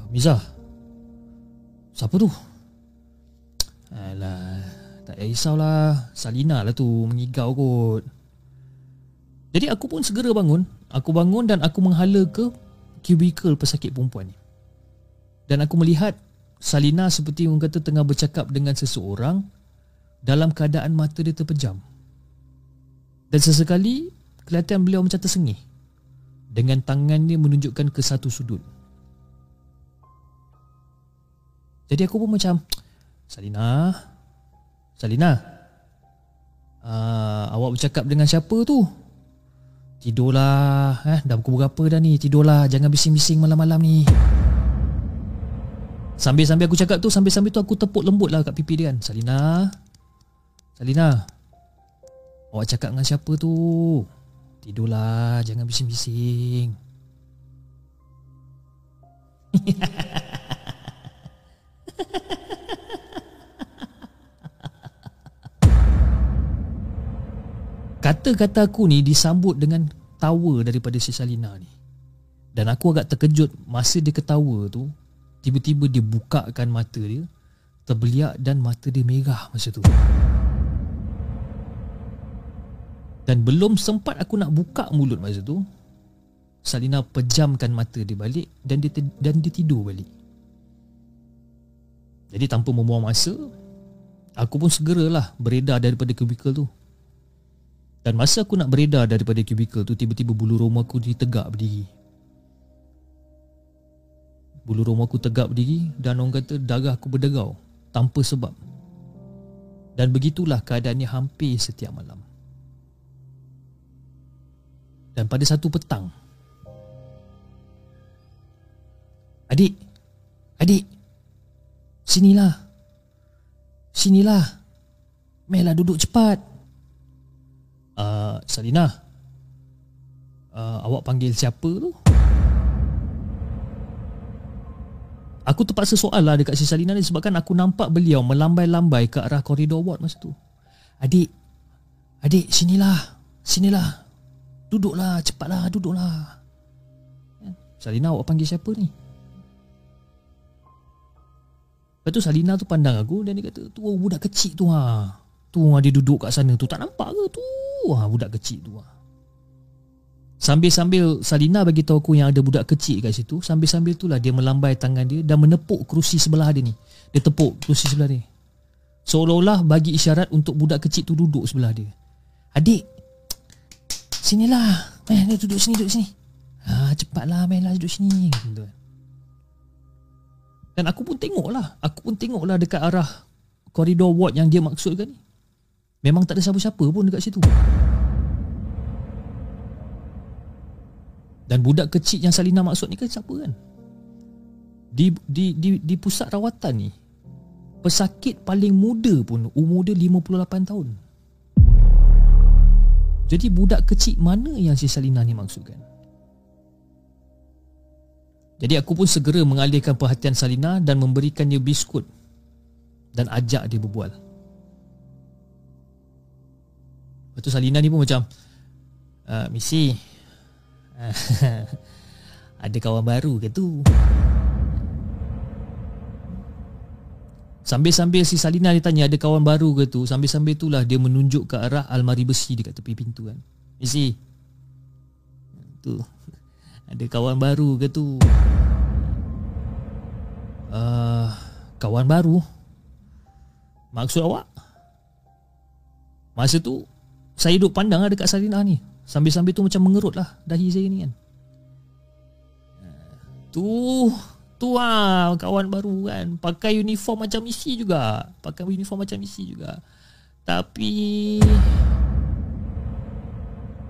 Miza Siapa tu? Alah Tak risaulah Salina lah tu Mengigau kot Jadi aku pun segera bangun Aku bangun dan aku menghala ke cubicle pesakit perempuan ni. Dan aku melihat Salina seperti orang kata tengah bercakap dengan seseorang dalam keadaan mata dia terpejam. Dan sesekali kelihatan beliau macam tersengih dengan tangannya menunjukkan ke satu sudut. Jadi aku pun macam Salina Salina uh, Awak bercakap dengan siapa tu? Tidurlah eh? Dah pukul berapa dah ni? Tidurlah. Jangan bising-bising malam-malam ni. Sambil-sambil aku cakap tu Sambil-sambil tu aku tepuk lembut lah Kat pipi dia kan. Salina? Salina? Awak cakap dengan siapa tu? Tidurlah Jangan bising-bising Kata-kata aku ni disambut dengan tawa daripada si Salina ni. Dan aku agak terkejut masa dia ketawa tu, tiba-tiba dia bukakan mata dia, terbeliak dan mata dia merah masa tu. Dan belum sempat aku nak buka mulut masa tu, Salina pejamkan mata dia balik dan dia dan dia tidur balik. Jadi tanpa membuang masa, aku pun segeralah beredar daripada kubikel tu. Dan masa aku nak beredar daripada kubikel tu Tiba-tiba bulu roma aku ditegak berdiri. Bulu roma aku tegak berdiri Dan orang kata darah aku berdegau Tanpa sebab. Dan begitulah keadaannya hampir setiap malam. Dan pada satu petang Adik Adik Sinilah Sinilah. Melah duduk cepat uh, Salina. Uh, Awak panggil siapa tu? Aku terpaksa soal lah dekat si Salina ni Sebabkan aku nampak beliau melambai-lambai ke arah koridor ward masa tu. Adik Adik sinilah Sinilah. Duduklah cepatlah duduklah. Salina awak panggil siapa ni? Lepas tu Salina tu pandang aku dan dia kata Tu budak kecil tu ha. Tu dia duduk kat sana tu. Tak nampak ke tu ha, Budak kecil tu ha. Sambil-sambil Salina bagi tahu aku yang ada budak kecil kat situ Sambil-sambil tu lah dia melambai tangan dia Dan menepuk kerusi sebelah dia ni. Dia tepuk kerusi sebelah dia Seolah-olah bagi isyarat untuk budak kecil tu duduk sebelah dia. Adik Sinilah Eh dia duduk sini duduk sini. Ha, Cepatlah main lah duduk sini. Dan aku pun tengok lah Aku pun tengok lah dekat arah Koridor ward yang dia maksudkan ni Memang tak ada siapa-siapa pun dekat situ. Dan budak kecil yang Salina maksud ni kan siapa kan? Di, di, di, di pusat rawatan ni Pesakit paling muda pun Umur dia 58 tahun. Jadi budak kecil mana yang si Salina ni maksudkan Jadi aku pun segera mengalihkan perhatian Salina Dan memberikannya biskut Dan ajak dia berbual Lepas tu Salina ni pun macam uh, Missy Ada kawan baru ke tu? Sambil-sambil si Salina dia tanya ada kawan baru ke tu? Sambil-sambil itulah dia menunjuk ke arah almari besi dekat tepi pintu kan. Misi Tu Ada kawan baru ke tu? Uh, Kawan baru. Maksud awak? Masa tu Saya duduk pandang lah dekat Salina ni. Sambil-sambil tu macam mengerut lah Dahi saya ni kan. Tu Tu ah kawan baru kan. Pakai uniform macam misi juga. Pakai uniform macam misi juga. Tapi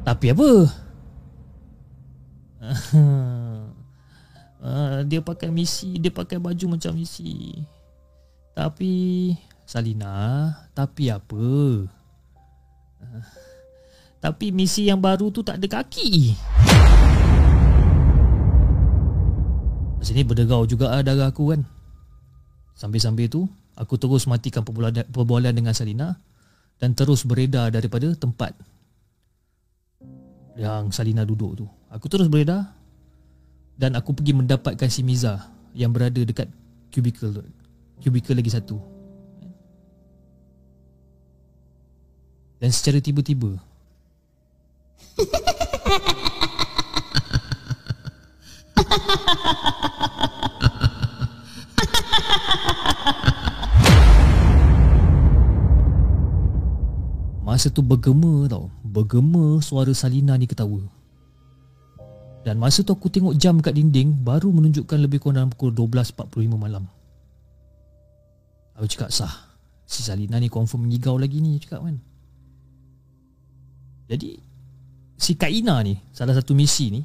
Tapi apa? Uh, dia pakai misi Dia pakai baju macam misi Tapi Salina Tapi apa Tapi misi yang baru tu tak ada kaki. Masa ni berdegau juga lah darah aku kan. Sambil-sambil tu Aku terus matikan perbualan dengan Salina Dan terus beredar daripada tempat Yang Salina duduk tu. Aku terus beredar Dan aku pergi mendapatkan si Miza Yang berada dekat cubicle Cubicle lagi satu Dan secara tiba-tiba. Masa tu bergema tau. Bergema suara Salina ni ketawa. Dan masa tu aku tengok jam kat dinding Baru menunjukkan lebih kurang dalam pukul 12.45 malam. Aku cakap sah Si Salina ni confirm mengigau lagi ni cakap kan Jadi Si Kaina ni Salah satu misi ni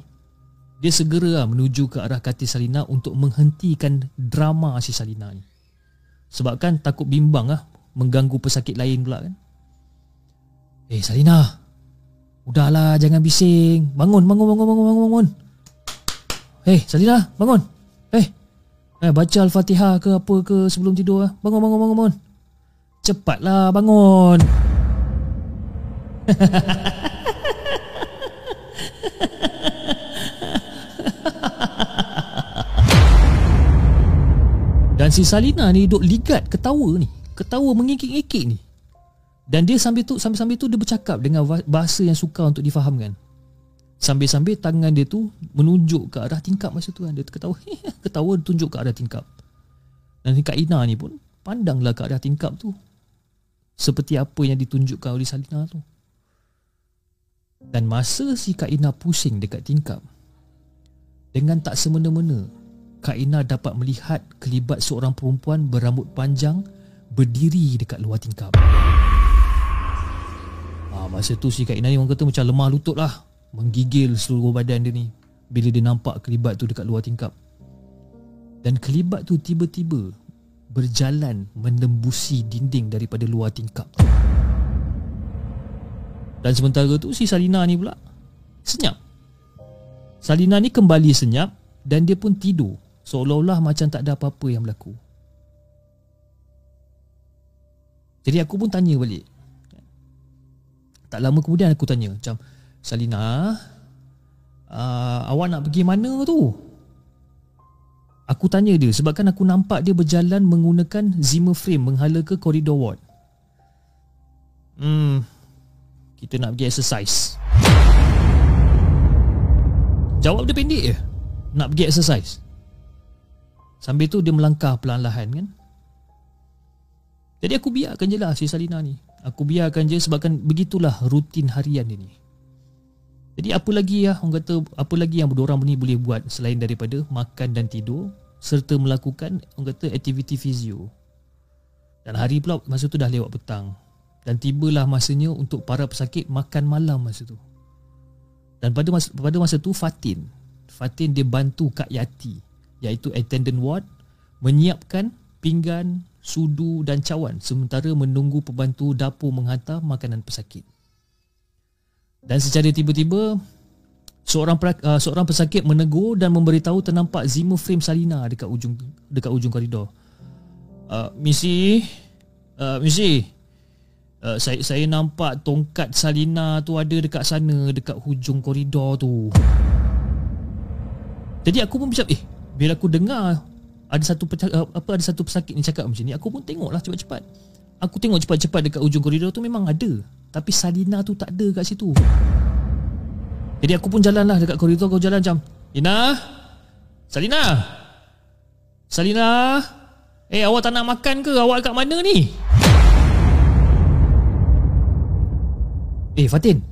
dia segera lah menuju ke arah katil Salina untuk menghentikan drama si Salina ni. Sebab kan takut bimbang lah mengganggu pesakit lain pula kan. Eh Salina, udahlah jangan bising. Bangun, bangun, bangun, bangun, bangun, bangun. Eh Salina, bangun. Eh, eh baca Al-Fatihah ke apa ke sebelum tidur lah. Bangun, bangun, bangun, bangun. Cepatlah bangun. Dan si Salina ni duk ligat ketawa ni. Ketawa mengikik-ikik ni. Dan dia sambil tu sambil-sambil tu dia bercakap dengan bahasa yang suka untuk difahamkan. Sambil-sambil tangan dia tu menunjuk ke arah tingkap masa tu kan. Dia ketawa, ketawa tunjuk ke arah tingkap. Dan Kak Ina ni pun pandanglah ke arah tingkap tu. Seperti apa yang ditunjukkan oleh Salina tu. Dan masa si Kak Ina pusing dekat tingkap. Dengan tak semena-mena Kak Ina dapat melihat kelibat seorang perempuan berambut panjang berdiri dekat luar tingkap. Ha, masa tu si Kak Ina ni orang kata macam lemah lutut lah. Menggigil seluruh badan dia ni bila dia nampak kelibat tu dekat luar tingkap. Dan kelibat tu tiba-tiba berjalan menembusi dinding daripada luar tingkap. Dan sementara tu si Salina ni pula senyap. Salina ni kembali senyap dan dia pun tidur. Seolah-olah macam tak ada apa-apa yang berlaku. Jadi aku pun tanya balik. Tak lama kemudian aku tanya Macam Salina uh, Awak nak pergi mana tu? Aku tanya dia Sebabkan aku nampak dia berjalan Menggunakan Zimmer frame Menghala ke koridor ward. Hmm Kita nak pergi exercise. Jawab dia pendek je. Nak pergi exercise. Sambil tu dia melangkah perlahan-lahan kan? Jadi aku biarkan je lah si Salina ni. Aku biarkan je sebabkan begitulah rutin harian dia ni. Jadi apa lagi ya orang kata Apa lagi yang orang ni boleh buat Selain daripada makan dan tidur Serta melakukan orang kata aktiviti fizio? Dan hari pula masa tu dah lewat petang Dan tibalah masanya untuk para pesakit makan malam masa tu Dan pada masa, pada masa tu Fatin Fatin dia bantu Kak Yati iaitu attendant ward menyiapkan pinggan, sudu dan cawan sementara menunggu pembantu dapur menghantar makanan pesakit. Dan secara tiba-tiba seorang uh, seorang pesakit menegur dan memberitahu ternampak Zimmer frame Salina dekat ujung dekat ujung koridor. Uh, misi uh, misi uh, saya saya nampak tongkat Salina tu ada dekat sana dekat hujung koridor tu. Jadi aku pun macam eh bila aku dengar ada satu uh, apa ada satu pesakit ni cakap macam ni aku pun tengoklah cepat-cepat. Aku tengok cepat-cepat dekat ujung koridor tu memang ada tapi Salina tu tak ada kat situ. Jadi aku pun jalan lah dekat koridor aku jalan macam Ina Salina Salina Eh awak tak nak makan ke? Awak kat mana ni Eh Fatin.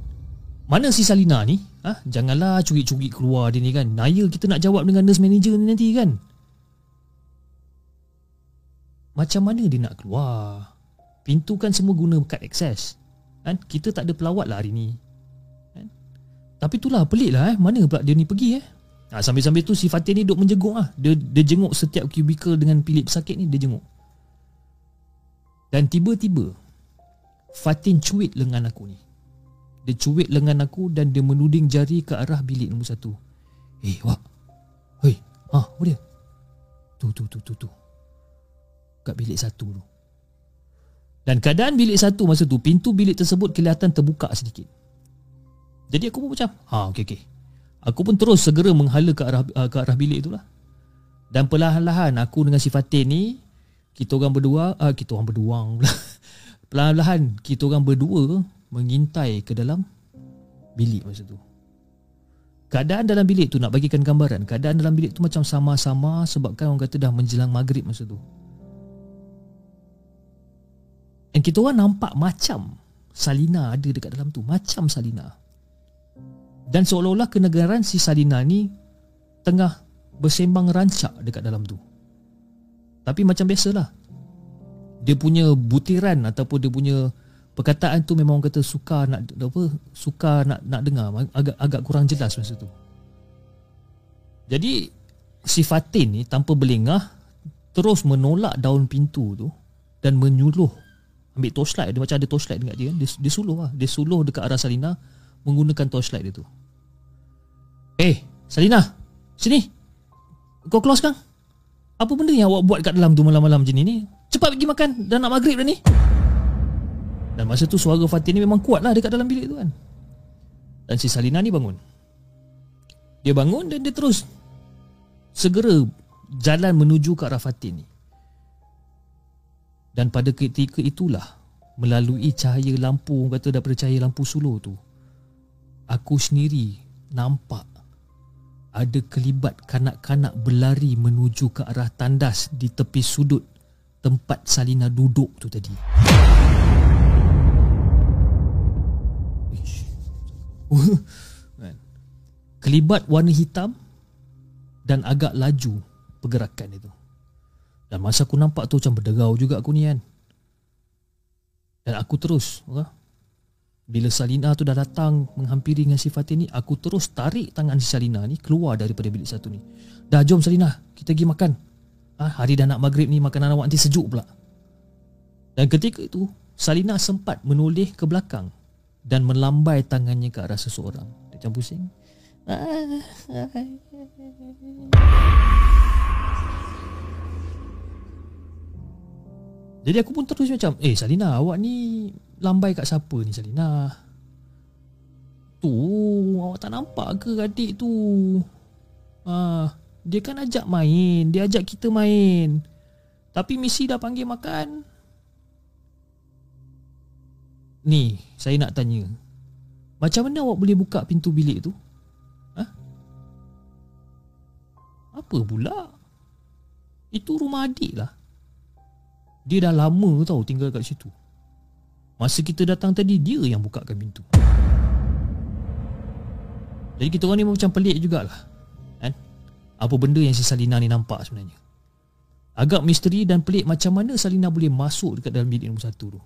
Mana si Salina ni? Ha? Janganlah curi-curi keluar dia ni kan. Naya kita nak jawab dengan nurse manager ni nanti kan? Macam mana dia nak keluar? Pintu kan semua guna kad akses kan? Kita tak ada pelawat lah hari ni. Kan? Tapi itulah pelik lah eh. Mana pula dia ni pergi eh? Ha, Sambil-sambil tu si Fatin ni duk menjenguk lah. Dia, dia jenguk setiap kubikel dengan pilih pesakit ni Dia jenguk. Dan tiba-tiba Fatin cuit lengan aku ni dia cuit lengan aku dan dia menuding jari ke arah bilik nombor satu. Eh, wak. Hei, ha, apa dia? Tu, tu, tu, tu, tu. Kat bilik satu tu. Dan keadaan bilik satu masa tu, pintu bilik tersebut kelihatan terbuka sedikit. Jadi aku pun macam, ha, okey, okey. Aku pun terus segera menghala ke arah uh, ke arah bilik itulah. Dan perlahan-lahan aku dengan si Fatin ni, kita orang berdua, uh, kita orang berduang pula. perlahan-lahan kita orang berdua mengintai ke dalam bilik masa tu. Keadaan dalam bilik tu nak bagikan gambaran, keadaan dalam bilik tu macam sama-sama sebabkan orang kata dah menjelang maghrib masa tu. Dan kita orang nampak macam Salina ada dekat dalam tu, macam Salina. Dan seolah-olah kenegaran si Salina ni tengah bersembang rancak dekat dalam tu. Tapi macam biasalah. Dia punya butiran ataupun dia punya perkataan tu memang kata suka nak apa suka nak nak dengar. Agak agak kurang jelas masa tu. Jadi si Fatin ni tanpa berlengah terus menolak daun pintu tu dan menyuluh. Ambil torchlight. Dia macam ada torchlight dekat dia kan. Dia, dia suluh lah. Dia suluh dekat arah Salina menggunakan torchlight dia tu. Eh Salina sini. Kau keluar sekarang. Apa benda yang awak buat kat dalam tu malam-malam macam ni ni? Cepat pergi makan. Dah nak maghrib dah ni dan masa tu suara Fatin ni memang kuat lah dekat dalam bilik tu kan. Dan si Salina ni bangun. Dia bangun dan dia terus Segera jalan menuju ke arah Fatin ni. Dan pada ketika itulah Melalui cahaya lampu Orang kata daripada cahaya lampu suluh tu Aku sendiri nampak Ada kelibat kanak-kanak berlari menuju ke arah tandas Di tepi sudut tempat Salina duduk tu tadi Kan? Kelibat warna hitam Dan agak laju Pergerakan itu. Dan masa aku nampak tu Macam berderau juga aku ni kan. Dan aku terus okay? Bila Salina tu dah datang Menghampiri dengan si Fatin ni Aku terus tarik tangan si Salina ni Keluar daripada bilik satu ni. Dah jom Salina Kita pergi makan. Ha, Hari dah nak maghrib ni Makanan awak nanti sejuk pula. Dan ketika itu Salina sempat menoleh ke belakang dan melambai tangannya ke arah seseorang. Dia macam pusing. Jadi aku pun terus macam, eh Salina, awak ni lambai kat siapa ni Salina? Tu, awak tak nampak ke adik tu? Ah, dia kan ajak main, dia ajak kita main. Tapi misi dah panggil makan, Ni, saya nak tanya. Macam mana awak boleh buka pintu bilik tu? Ha? Apa pula? Itu rumah adik lah. Dia dah lama tau tinggal kat situ. Masa kita datang tadi, dia yang bukakan pintu. Jadi kita orang ni macam pelik jugalah. Kan? Apa benda yang si Salina ni nampak sebenarnya? Agak misteri dan pelik macam mana Salina boleh masuk dekat dalam bilik nombor satu tu.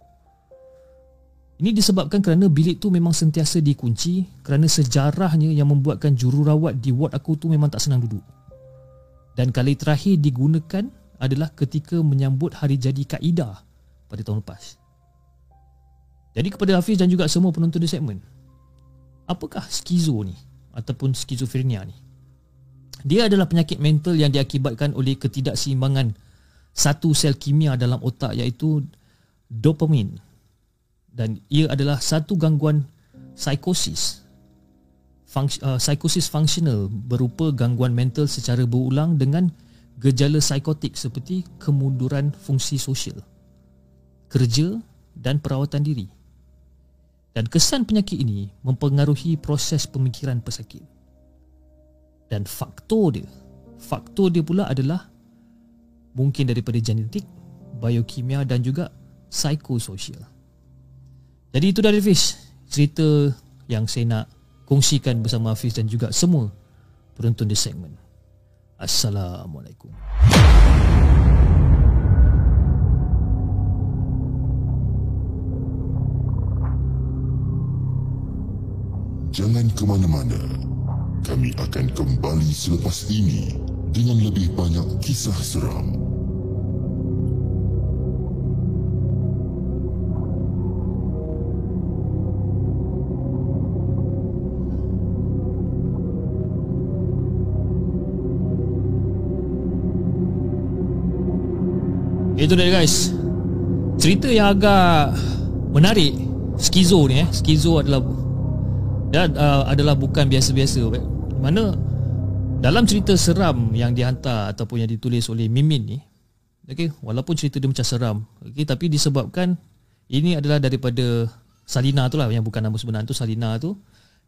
Ini disebabkan kerana bilik tu memang sentiasa dikunci kerana sejarahnya yang membuatkan jururawat di ward aku tu memang tak senang duduk. Dan kali terakhir digunakan adalah ketika menyambut hari jadi Kaida pada tahun lepas. Jadi kepada Hafiz dan juga semua penonton di segmen, apakah skizo ni ataupun skizofrenia ni? Dia adalah penyakit mental yang diakibatkan oleh ketidakseimbangan satu sel kimia dalam otak iaitu dopamine dan ia adalah satu gangguan psikosis uh, psikosis fungsional berupa gangguan mental secara berulang dengan gejala psikotik seperti kemunduran fungsi sosial, kerja dan perawatan diri. Dan kesan penyakit ini mempengaruhi proses pemikiran pesakit. Dan faktor dia, faktor dia pula adalah mungkin daripada genetik, biokimia dan juga psikososial. Jadi itu dari Fiz, cerita yang saya nak kongsikan bersama Hafiz dan juga semua penonton di segmen. Assalamualaikum. Jangan ke mana-mana. Kami akan kembali selepas ini dengan lebih banyak kisah seram. Itu dia guys. Cerita yang agak menarik Skizo ni eh. Skizo adalah ya, uh, adalah bukan biasa-biasa. Mana dalam cerita seram yang dihantar Ataupun yang ditulis oleh Mimin ni okay, Walaupun cerita dia macam seram okay, Tapi disebabkan Ini adalah daripada Salina tu lah Yang bukan nama sebenar tu Salina tu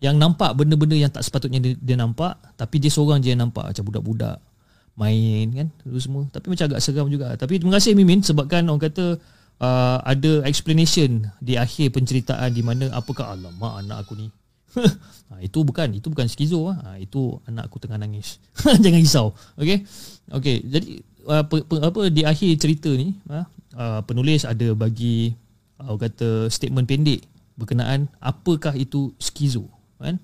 Yang nampak benda-benda yang tak sepatutnya dia, dia nampak Tapi dia seorang je yang nampak Macam budak-budak main kan itu semua. Tapi macam agak seram juga. Tapi terima kasih Mimin sebabkan orang kata uh, ada explanation di akhir penceritaan di mana apakah alamak anak aku ni. Ha, itu bukan itu bukan skizo ha, itu anak aku tengah nangis. Jangan risau okey? Okey jadi uh, pe, apa di akhir cerita ni uh, uh, penulis ada bagi uh, orang kata statement pendek berkenaan apakah itu skizo kan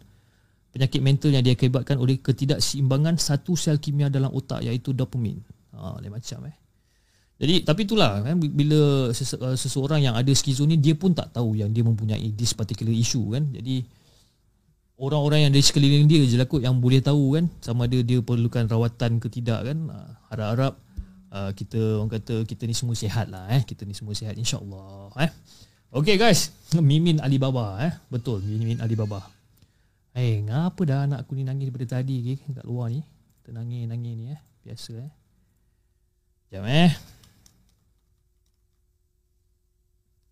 penyakit mental yang diakibatkan oleh ketidakseimbangan satu sel kimia dalam otak iaitu dopamin. Ha, lain macam eh. Jadi tapi itulah kan bila uh, seseorang yang ada skizo ni dia pun tak tahu yang dia mempunyai this particular issue kan. Jadi orang-orang yang di sekeliling dia je lah kot yang boleh tahu kan sama ada dia perlukan rawatan ke tidak kan. Ha, harap-harap uh, kita orang kata kita ni semua sihat lah eh. Kita ni semua sihat insya-Allah eh. Okay guys, Mimin Alibaba eh. Betul, Mimin Alibaba. Eh, hey, ngapa dah anak aku ni nangis daripada tadi ke kat luar ni? Tenangis-nangis ni eh. Biasa eh. Jom eh.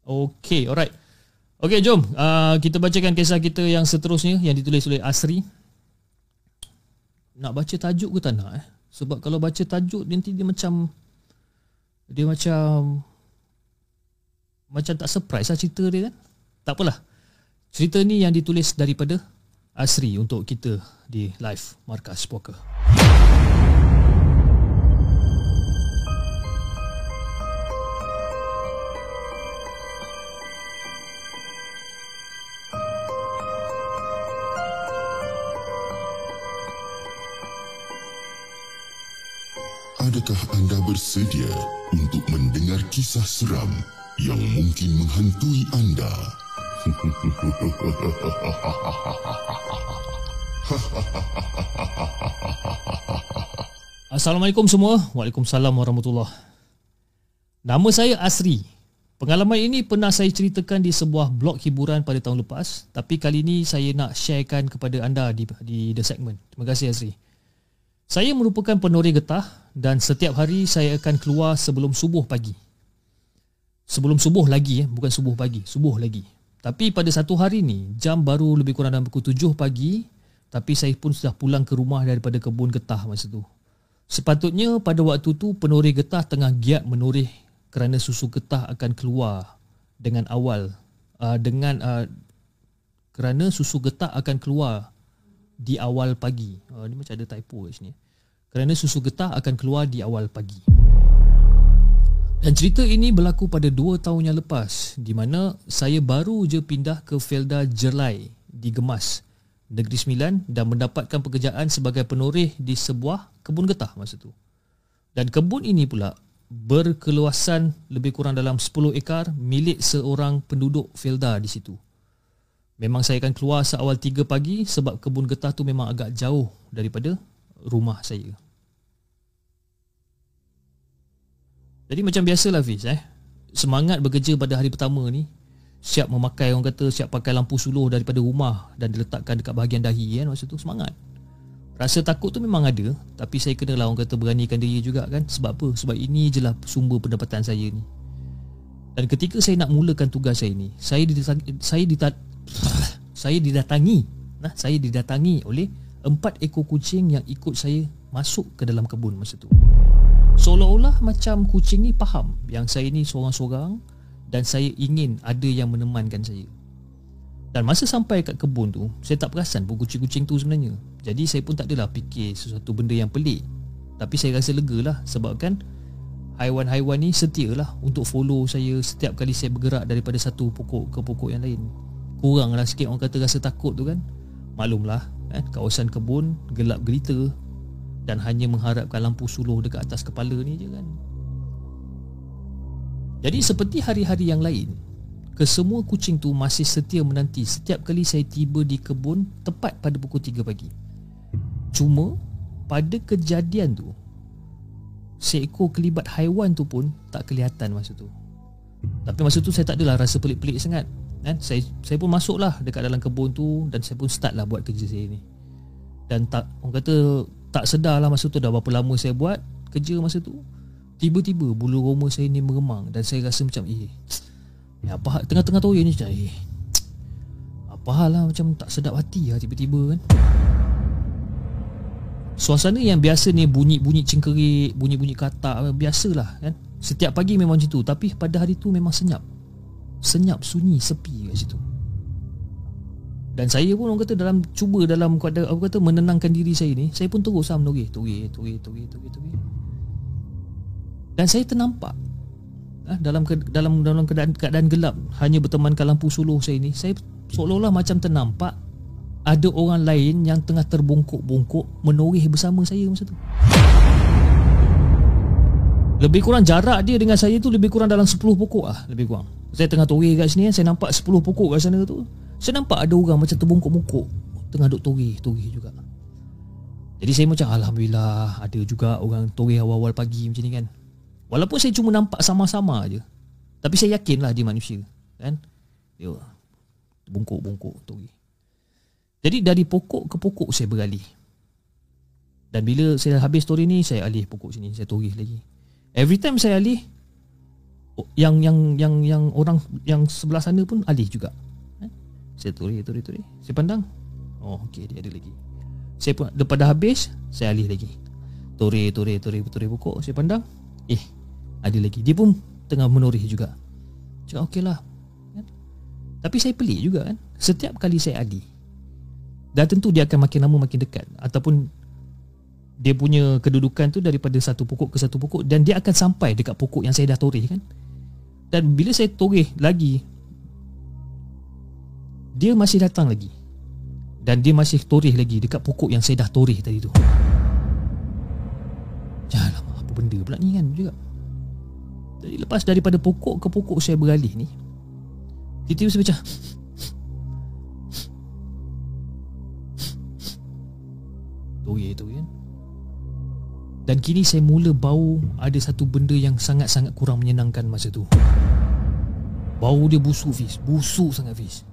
Okay, alright. Okay, jom. Uh, kita bacakan kisah kita yang seterusnya yang ditulis oleh Asri. Nak baca tajuk ke tak nak eh? Sebab kalau baca tajuk nanti dia macam dia macam macam tak surprise lah cerita dia kan. Tak apalah. Cerita ni yang ditulis daripada Asri untuk kita di live Markas Poker. Adakah anda bersedia untuk mendengar kisah seram yang mungkin menghantui anda? Assalamualaikum semua. Waalaikumsalam warahmatullahi. Nama saya Asri. Pengalaman ini pernah saya ceritakan di sebuah blog hiburan pada tahun lepas, tapi kali ini saya nak sharekan kepada anda di di the segment. Terima kasih Asri. Saya merupakan penori getah dan setiap hari saya akan keluar sebelum subuh pagi. Sebelum subuh lagi eh, bukan subuh pagi, subuh lagi. Tapi pada satu hari ni, jam baru lebih kurang dalam pukul tujuh pagi, tapi saya pun sudah pulang ke rumah daripada kebun getah masa tu. Sepatutnya pada waktu tu penurih getah tengah giat menurih kerana susu getah akan keluar dengan awal uh, dengan uh, kerana susu getah akan keluar di awal pagi. Uh, ni macam ada typo sini. Kerana susu getah akan keluar di awal pagi. Dan cerita ini berlaku pada dua tahun yang lepas di mana saya baru je pindah ke Felda Jerlai di Gemas, Negeri Sembilan dan mendapatkan pekerjaan sebagai penoreh di sebuah kebun getah masa tu. Dan kebun ini pula berkeluasan lebih kurang dalam 10 ekar milik seorang penduduk Felda di situ. Memang saya akan keluar seawal 3 pagi sebab kebun getah tu memang agak jauh daripada rumah saya. Jadi macam biasalah Fiz eh. Semangat bekerja pada hari pertama ni siap memakai orang kata siap pakai lampu suluh daripada rumah dan diletakkan dekat bahagian dahi kan masa tu semangat. Rasa takut tu memang ada Tapi saya kena lah orang kata beranikan diri juga kan Sebab apa? Sebab ini je lah sumber pendapatan saya ni Dan ketika saya nak mulakan tugas saya ni Saya didatangi Saya, didat, saya didatangi nah, Saya didatangi oleh Empat ekor kucing yang ikut saya Masuk ke dalam kebun masa tu. Seolah-olah macam kucing ni faham Yang saya ni seorang-seorang Dan saya ingin ada yang menemankan saya. Dan masa sampai kat kebun tu Saya tak perasan pun kucing-kucing tu sebenarnya. Jadi saya pun tak adalah fikir sesuatu benda yang pelik. Tapi saya rasa lega lah Sebab kan Haiwan-haiwan ni setia lah Untuk follow saya setiap kali saya bergerak Daripada satu pokok ke pokok yang lain. Kurang lah sikit orang kata rasa takut tu kan. Maklumlah kan, Kawasan kebun gelap gelita Dan hanya mengharapkan lampu suluh dekat atas kepala ni je kan Jadi seperti hari-hari yang lain Kesemua kucing tu masih setia menanti setiap kali saya tiba di kebun tepat pada pukul 3 pagi. Cuma pada kejadian tu seekor kelibat haiwan tu pun tak kelihatan masa tu. Tapi masa tu saya tak adalah rasa pelik-pelik sangat. Kan? Saya saya pun masuklah dekat dalam kebun tu dan saya pun start lah buat kerja saya ni. Dan tak orang kata tak sedar lah masa tu dah berapa lama saya buat kerja masa tu. Tiba-tiba bulu roma saya ni meremang dan saya rasa macam eh apa tengah-tengah toy ni macam eh. Apa hal lah macam tak sedap hati lah tiba-tiba kan. Suasana yang biasa ni bunyi-bunyi cengkerik, bunyi-bunyi katak biasalah kan. Setiap pagi memang macam tu tapi pada hari tu memang senyap. Senyap, sunyi, sepi kat situ. Dan saya pun orang kata dalam cuba dalam apa kata menenangkan diri saya ni, saya pun terus sam noreh, toreh, toreh, toreh, toreh, toreh. Dan saya ternampak ha, dalam dalam dalam keadaan, keadaan gelap hanya bertemankan lampu suluh saya ini saya seolah-olah macam ternampak ada orang lain yang tengah terbungkuk-bungkuk menoreh bersama saya masa tu. Lebih kurang jarak dia dengan saya tu lebih kurang dalam 10 pokok ah lebih kurang. Saya tengah toreh kat sini saya nampak 10 pokok kat sana tu saya nampak ada orang macam terbungkuk-bungkuk. Tengah duk toreh toreh juga. Jadi saya macam Alhamdulillah ada juga orang toreh awal-awal pagi macam ni kan. Walaupun saya cuma nampak sama-sama aja, Tapi saya yakinlah dia manusia Kan? Dia Bungkuk-bungkuk tu Jadi dari pokok ke pokok saya beralih. Dan bila saya habis story ni Saya alih pokok sini Saya torih lagi. Every time saya alih yang yang yang yang orang yang sebelah sana pun alih juga. Saya torih torih torih. Saya pandang. Oh okey dia ada lagi. Saya pun dah habis, saya alih lagi. Torih torih torih torih pokok. Saya pandang. Eh, ada lagi Dia pun tengah menoreh juga Cakap okey lah kan? Tapi saya pelik juga kan Setiap kali saya adi Dan tentu dia akan makin lama makin dekat Ataupun Dia punya kedudukan tu Daripada satu pokok ke satu pokok Dan dia akan sampai dekat pokok yang saya dah toreh kan Dan bila saya toreh lagi Dia masih datang lagi. Dan dia masih toreh lagi Dekat pokok yang saya dah toreh tadi tu. Jangan apa benda pula ni kan? Juga. Jadi lepas daripada pokok ke pokok saya beralih ni Tiba-tiba saya macam Toye tu kan? Dan kini saya mula bau Ada satu benda yang sangat-sangat kurang menyenangkan masa tu. Bau dia busuk Fiz. Busuk sangat Fiz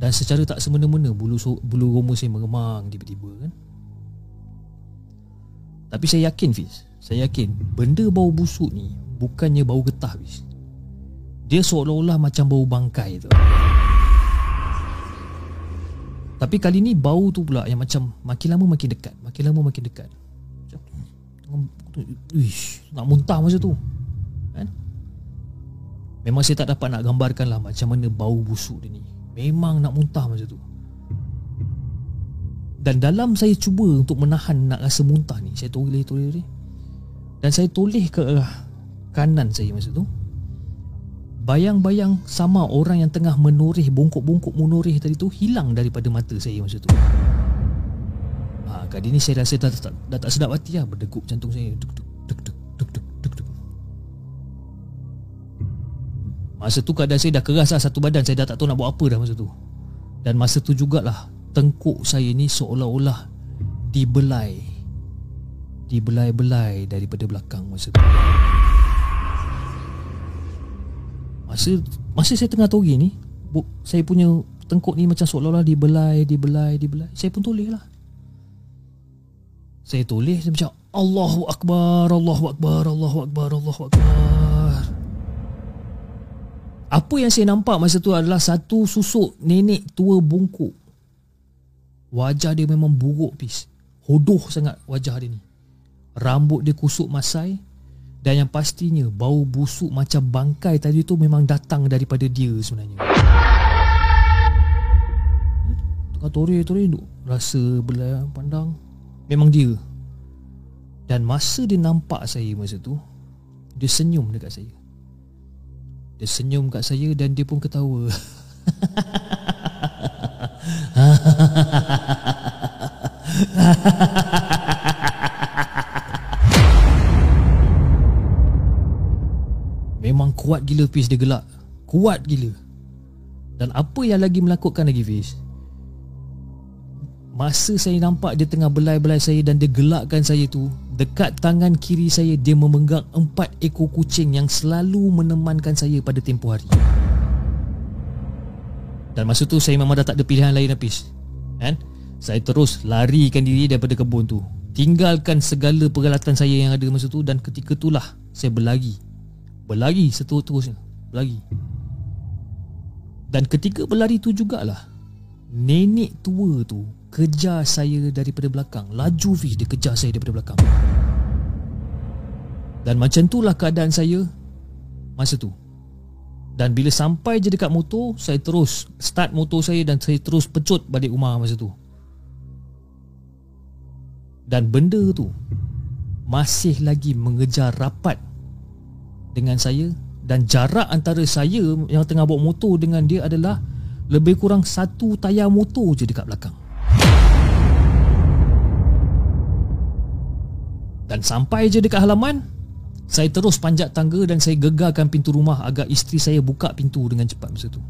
Dan secara tak semena-mena Bulu, bulu roma saya meremang tiba-tiba kan Tapi saya yakin Fiz saya yakin benda bau busuk ni bukannya bau getah bis. Dia seolah-olah macam bau bangkai tu. Tapi kali ni bau tu pula yang macam makin lama makin dekat, makin lama makin dekat. Ish, nak muntah masa tu. Kan? Memang saya tak dapat nak gambarkan lah macam mana bau busuk dia ni. Memang nak muntah masa tu. Dan dalam saya cuba untuk menahan nak rasa muntah ni, saya toleh toleh dan saya toleh ke arah kanan saya masa tu Bayang-bayang sama orang yang tengah menoreh bungkuk-bungkuk menoreh tadi tu hilang daripada mata saya masa tu. Ha, kali ni saya rasa dah, dah, dah, dah tak sedap hati lah berdegup jantung saya. Duk, duk, Masa tu keadaan saya dah keras lah satu badan Saya dah tak tahu nak buat apa dah masa tu Dan masa tu jugalah Tengkuk saya ni seolah-olah Dibelai dibelai-belai daripada belakang masa tu. Masa masa saya tengah togi ni, saya punya tengkuk ni macam seolah-olah dibelai, dibelai, dibelai. Saya pun toleh lah. Saya toleh Saya macam Allahu Akbar Allahu Akbar Allahu Akbar Allahu Akbar Apa yang saya nampak masa tu adalah Satu susuk nenek tua bungkuk. Wajah dia memang buruk pis. Hodoh sangat wajah dia ni. Rambut dia kusuk masai Dan yang pastinya Bau busuk macam bangkai tadi tu Memang datang daripada dia sebenarnya. Tengah tore-tore duk. Rasa belah pandang Memang dia. Dan masa dia nampak saya masa tu Dia senyum dekat saya Dia senyum kat saya Dan dia pun ketawa. Memang kuat gila Fiz dia gelak. Kuat gila. Dan apa yang lagi melakutkan lagi Fiz Masa saya nampak dia tengah belai-belai saya Dan dia gelakkan saya tu Dekat tangan kiri saya Dia memegang empat ekor kucing Yang selalu menemankan saya pada tempoh hari. Dan masa tu saya memang dah tak ada pilihan lain Hafiz. Kan? Saya terus larikan diri daripada kebun tu. Tinggalkan segala peralatan saya yang ada masa tu Dan ketika itulah saya berlari. Berlari seterus-terusnya Berlari. Dan ketika berlari tu jugalah Nenek tua tu Kejar saya daripada belakang. Laju Fiz dia kejar saya daripada belakang. Dan macam itulah keadaan saya Masa tu. Dan bila sampai je dekat motor Saya terus start motor saya Dan saya terus pecut balik rumah masa tu. Dan benda tu Masih lagi mengejar rapat Dengan saya. Dan jarak antara saya Yang tengah bawa motor dengan dia adalah Lebih kurang satu tayar motor je dekat belakang Dan sampai je dekat halaman Saya terus panjat tangga dan saya gegarkan pintu rumah Agar isteri saya buka pintu dengan cepat masa tu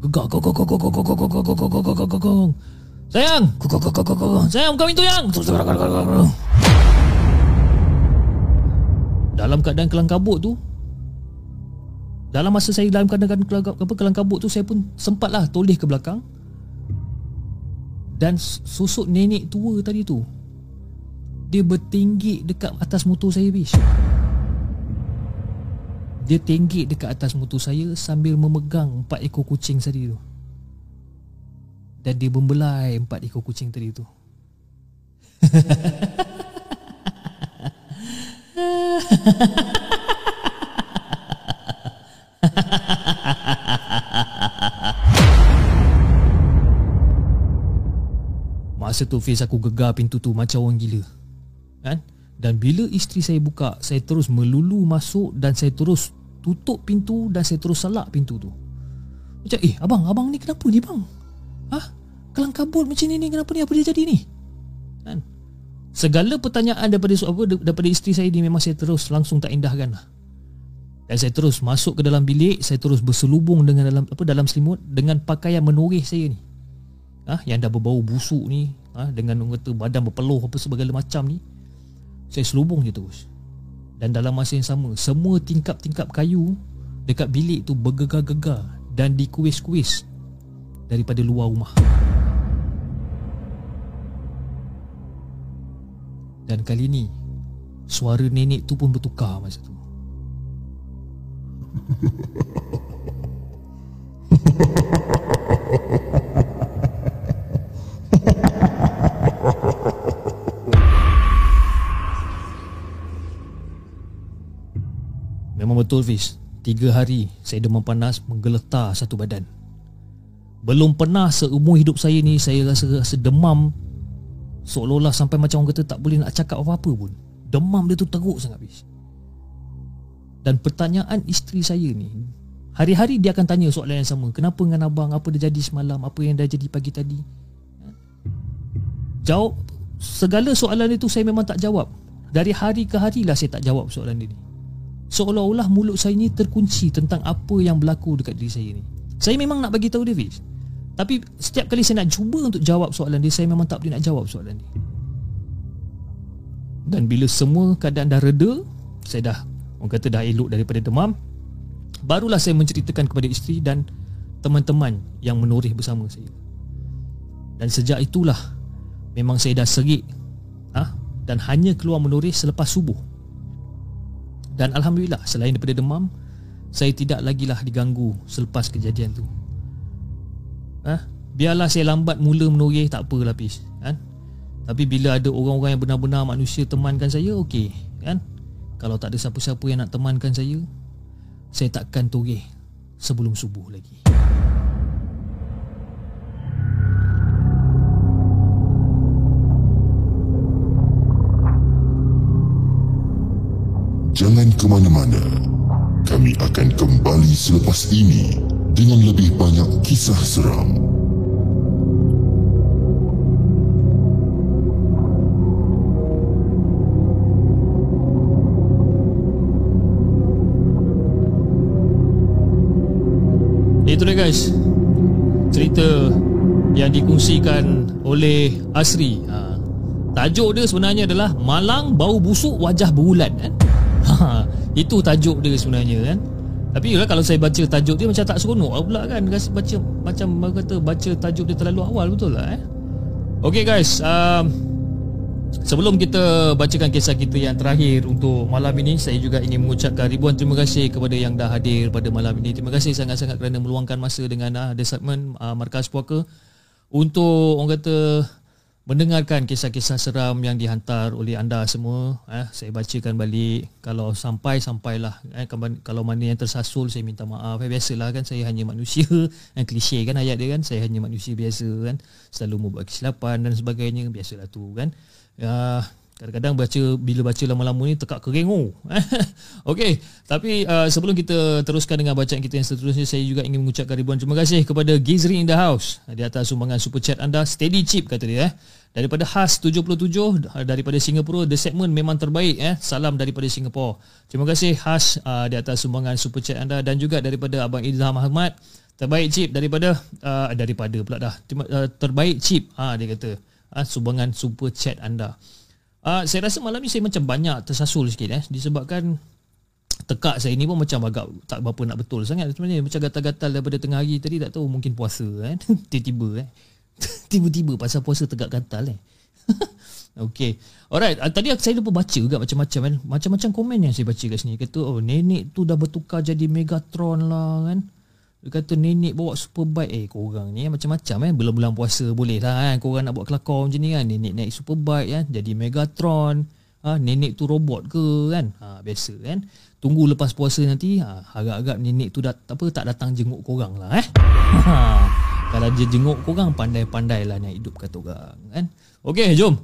Gegar gong gong gong gong gong gong gong gong gong gong gong Sayang gong gong gong gong gong Sayang buka pintu yang Dalam keadaan kelang kabut tu dalam masa saya dalam keadaan kelang, apa, kelang kabut tu Saya pun sempatlah toleh ke belakang Dan susuk nenek tua tadi tu dia bertinggi dekat atas motor saya bis Dia tinggi dekat atas motor saya Sambil memegang empat ekor kucing tadi tu. Dan dia membelai empat ekor kucing tadi tu. Masa tu Fiz aku gegar pintu tu macam orang gila kan? Dan bila isteri saya buka saya terus melulu masuk dan saya terus tutup pintu dan saya terus salak pintu tu. Macam eh abang abang ni kenapa ni bang? Ha kelang kabut macam ni ni kenapa ni? Apa dia jadi ni? Kan? Segala pertanyaan daripada apa daripada isteri saya ni memang saya terus langsung tak indahkan lah. Dan saya terus masuk ke dalam bilik saya terus berselubung dengan dalam apa dalam selimut dengan pakaian menoreh saya ni. Ha, yang dah berbau busuk ni ha, dengan kata badan berpeluh apa segala macam ni saya selubung je terus. Dan dalam masa yang sama Semua tingkap-tingkap kayu Dekat bilik tu bergegar-gegar Dan dikuis-kuis Daripada luar rumah. Dan kali ni Suara nenek tu pun bertukar masa tu betul Fiz Tiga hari saya demam panas menggeletar satu badan. Belum pernah seumur hidup saya ni Saya rasa, rasa demam. Seolah-olah sampai macam orang kata tak boleh nak cakap apa-apa pun. Demam dia tu teruk sangat Fiz. Dan pertanyaan isteri saya ni Hari-hari dia akan tanya soalan yang sama. Kenapa dengan abang? Apa dah jadi semalam? Apa yang dah jadi pagi tadi? Jawab Segala soalan itu saya memang tak jawab. Dari hari ke hari lah saya tak jawab soalan dia ni Seolah-olah mulut saya ni terkunci tentang apa yang berlaku dekat diri saya ni. Saya memang nak bagi tahu dia Fiz. Tapi setiap kali saya nak cuba untuk jawab soalan dia, saya memang tak boleh nak jawab soalan dia. Dan bila semua keadaan dah reda, saya dah orang kata dah elok daripada demam, barulah saya menceritakan kepada isteri dan teman-teman yang menoreh bersama saya. Dan sejak itulah memang saya dah serik ha, dan hanya keluar menoreh selepas subuh. Dan alhamdulillah selain daripada demam, saya tidak lagi lah diganggu selepas kejadian tu. Ha? Biarlah saya lambat mula menoreh tak apa lapis, kan? Tapi bila ada orang-orang yang benar-benar manusia temankan saya, okey, kan? Kalau tak ada siapa-siapa yang nak temankan saya, saya takkan toreh sebelum subuh lagi. Jangan ke mana-mana. Kami akan kembali selepas ini dengan lebih banyak kisah seram. Itu dia guys Cerita yang dikongsikan oleh Asri ha. Tajuk dia sebenarnya adalah Malang bau busuk wajah berulat kan? Ha. Itu tajuk dia sebenarnya kan? Tapi yalah, kalau saya baca tajuk dia macam tak seronok lah pula kan? Rasa baca, Macam kata baca tajuk dia terlalu awal betul lah eh? Okay guys um, Sebelum kita bacakan kisah kita yang terakhir untuk malam ini Saya juga ingin mengucapkan ribuan terima kasih kepada yang dah hadir pada malam ini. Terima kasih sangat-sangat kerana meluangkan masa dengan uh, The Segment uh, Markas Puaka. Untuk orang kata mendengarkan kisah-kisah seram yang dihantar oleh anda semua eh, Saya bacakan balik. Kalau sampai-sampailah eh, Kalau mana yang tersasul saya minta maaf. Eh, Biasalah kan saya hanya manusia. Eh, Klise kan ayat dia kan Saya hanya manusia biasa kan. Selalu membuat kesilapan dan sebagainya Biasalah tu kan. Ya, kadang-kadang baca bila baca lama-lama ni tekak kering oh. Okey, tapi uh, sebelum kita teruskan dengan bacaan kita yang seterusnya saya juga ingin mengucapkan ribuan terima kasih kepada Gizri in the house. Di atas sumbangan super chat anda steady chip kata dia eh. Daripada Has 77 daripada Singapura the segment memang terbaik eh. Salam daripada Singapura. Terima kasih Has uh, di atas sumbangan super chat anda dan juga daripada Abang Ilham Ahmad terbaik chip daripada uh, daripada pula dah uh, terbaik chip ah uh, dia kata uh, sumbangan super chat anda. Uh, saya rasa malam ni saya macam banyak tersasul sikit eh disebabkan tekak saya ni pun macam agak tak berapa nak betul sangat sebenarnya macam gatal-gatal daripada tengah hari tadi tak tahu mungkin puasa eh tiba-tiba eh tiba-tiba pasal puasa tegak gatal eh. Okay Alright uh, Tadi saya lupa baca juga Macam-macam kan. Macam-macam komen yang saya baca kat sini. Kata oh nenek tu dah bertukar jadi Megatron lah kan. Dia kata nenek bawa superbike. Eh korang ni macam-macam eh. Bulan-bulan puasa boleh lah kan. Korang nak buat kelakar macam ni kan. Nenek naik superbike kan Jadi Megatron. Ha, Nenek tu robot ke kan. Ha, Biasa kan. Tunggu lepas puasa nanti ha, Harap-harap nenek tu dat, apa, tak datang jenguk korang lah eh. Ha, Kalau dia jenguk korang Pandai-pandai lah nak hidup kata orang kan? Okay jom.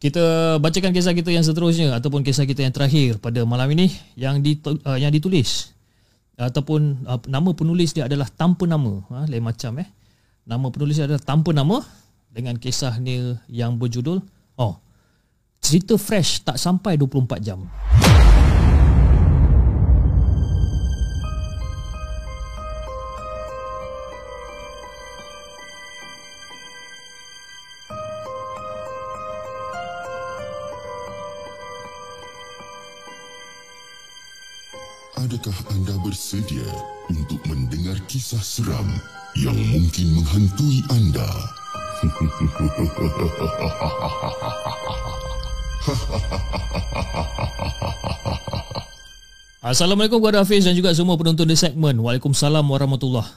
Kita bacakan kisah kita yang seterusnya ataupun kisah kita yang terakhir pada malam ini yang ditu, uh, yang ditulis. Ataupun uh, nama penulis dia adalah tanpa nama. Ha, lain macam eh. Nama penulis dia adalah tanpa nama dengan kisahnya yang berjudul oh cerita fresh tak sampai 24 jam Adakah anda bersedia untuk mendengar kisah seram yang mungkin menghantui anda? Assalamualaikum kepada Hafiz dan juga semua penonton di segmen. Waalaikumsalam warahmatullahi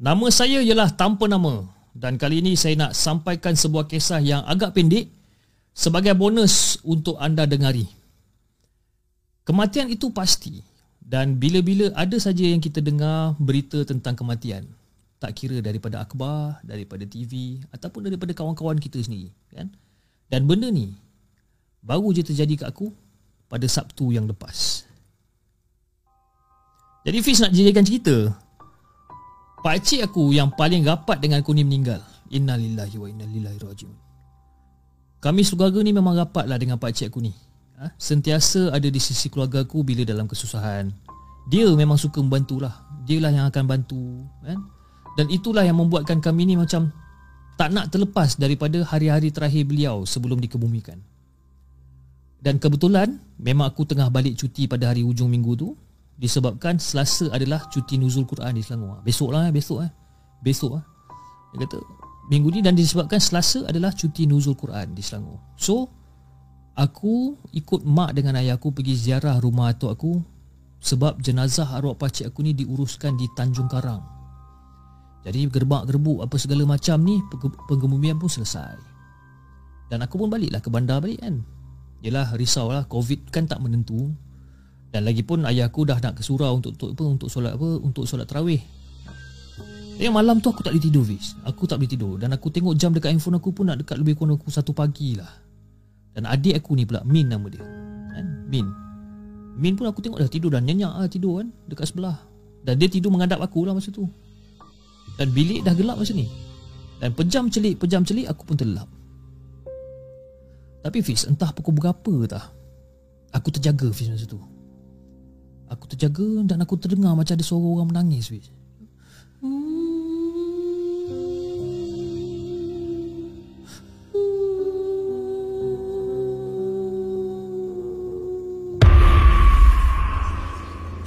Nama saya ialah tanpa nama dan kali ini saya nak sampaikan sebuah kisah yang agak pendek sebagai bonus untuk anda dengari. Kematian itu pasti dan bila-bila ada saja yang kita dengar berita tentang kematian, tak kira daripada akhbar, daripada TV ataupun daripada kawan-kawan kita sendiri, kan? Dan benda ni baru je terjadi kat aku pada Sabtu yang lepas. Jadi Fiz nak jadikan cerita Pak cik aku yang paling rapat dengan aku ni meninggal Innalillahi wa innalillahi rajiun Kami sekeluarga ni memang rapat lah dengan pak cik aku ni? Sentiasa ada di sisi keluarga aku bila dalam kesusahan. Dia memang suka membantulah. Dia lah yang akan bantu, kan? Dan itulah yang membuatkan kami ni macam tak nak terlepas daripada hari-hari terakhir beliau sebelum dikebumikan. Dan kebetulan memang aku tengah balik cuti pada hari hujung minggu tu disebabkan Selasa adalah cuti nuzul Quran di Selangor. Besok lah, besok eh. Besok ah. Dia kata minggu ni dan disebabkan Selasa adalah cuti nuzul Quran di Selangor. So Aku ikut mak dengan ayah aku pergi ziarah rumah atuk aku sebab jenazah arwah pakcik aku ni diuruskan di Tanjung Karang. Jadi gerbak-gerbuk apa segala macam ni penge- penggemumian pun selesai. Dan aku pun baliklah ke bandar balik kan. Yelah risau lah Covid kan tak menentu. Dan lagi pun ayah aku dah nak ke surau untuk untuk apa untuk solat apa untuk solat tarawih. Yang malam tu aku tak boleh tidur Fiz Aku tak boleh tidur Dan aku tengok jam dekat handphone aku pun Nak dekat lebih kurang aku satu pagi lah Dan adik aku ni pula Min nama dia. Kan? Min. Min pun aku tengok dah tidur dah Nyenyak lah tidur kan Dekat sebelah. Dan dia tidur menghadap aku lah masa tu. Dan bilik dah gelap masa ni. Dan pejam celik Pejam celik aku pun terlelap. Tapi Fiz entah pukul berapa tah Aku terjaga Fiz masa tu. Aku terjaga dan aku terdengar macam ada suara orang menangis Fiz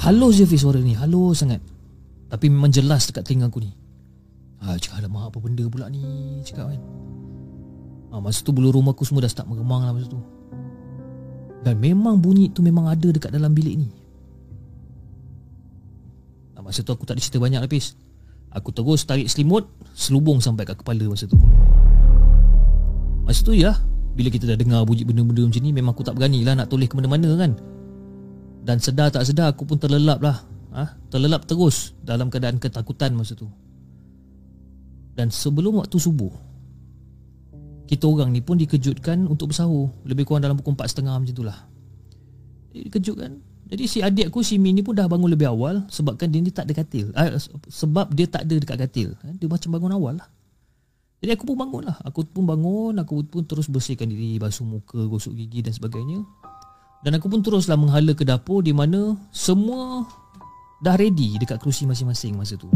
Halus je Fiz suara ni. Halus sangat. Tapi memang jelas dekat telinga aku ni. Ah, cakap alamak apa benda pula ni? Cakap kan. Ah, Masa tu bulu rumah aku semua dah start meremang lah masa tu. Dan memang bunyi tu memang ada dekat dalam bilik ni. Ah, Masa tu aku tak ada cerita banyak lapis Aku terus tarik selimut Selubung sampai kat kepala masa tu. Masa tu ya Bila kita dah dengar bunyi benda-benda macam ni Memang aku tak berani lah nak toleh ke mana-mana kan Dan sedar tak sedar aku pun terlelap lah ha? Terlelap terus Dalam keadaan ketakutan masa tu Dan sebelum waktu subuh Kita orang ni pun dikejutkan untuk bersahur Lebih kurang dalam pukul 4.30 macam tu lah Dikejutkan jadi si adik aku si Min ni pun dah bangun lebih awal sebabkan dia ni tak ada katil. Ah, sebab dia tak ada dekat katil. Ah, Dia macam bangun awal lah. Jadi aku pun bangun lah. Aku pun bangun, aku pun terus bersihkan diri, basuh muka, gosok gigi dan sebagainya. Dan aku pun teruslah menghala ke dapur di mana semua dah ready dekat kerusi masing-masing masa tu.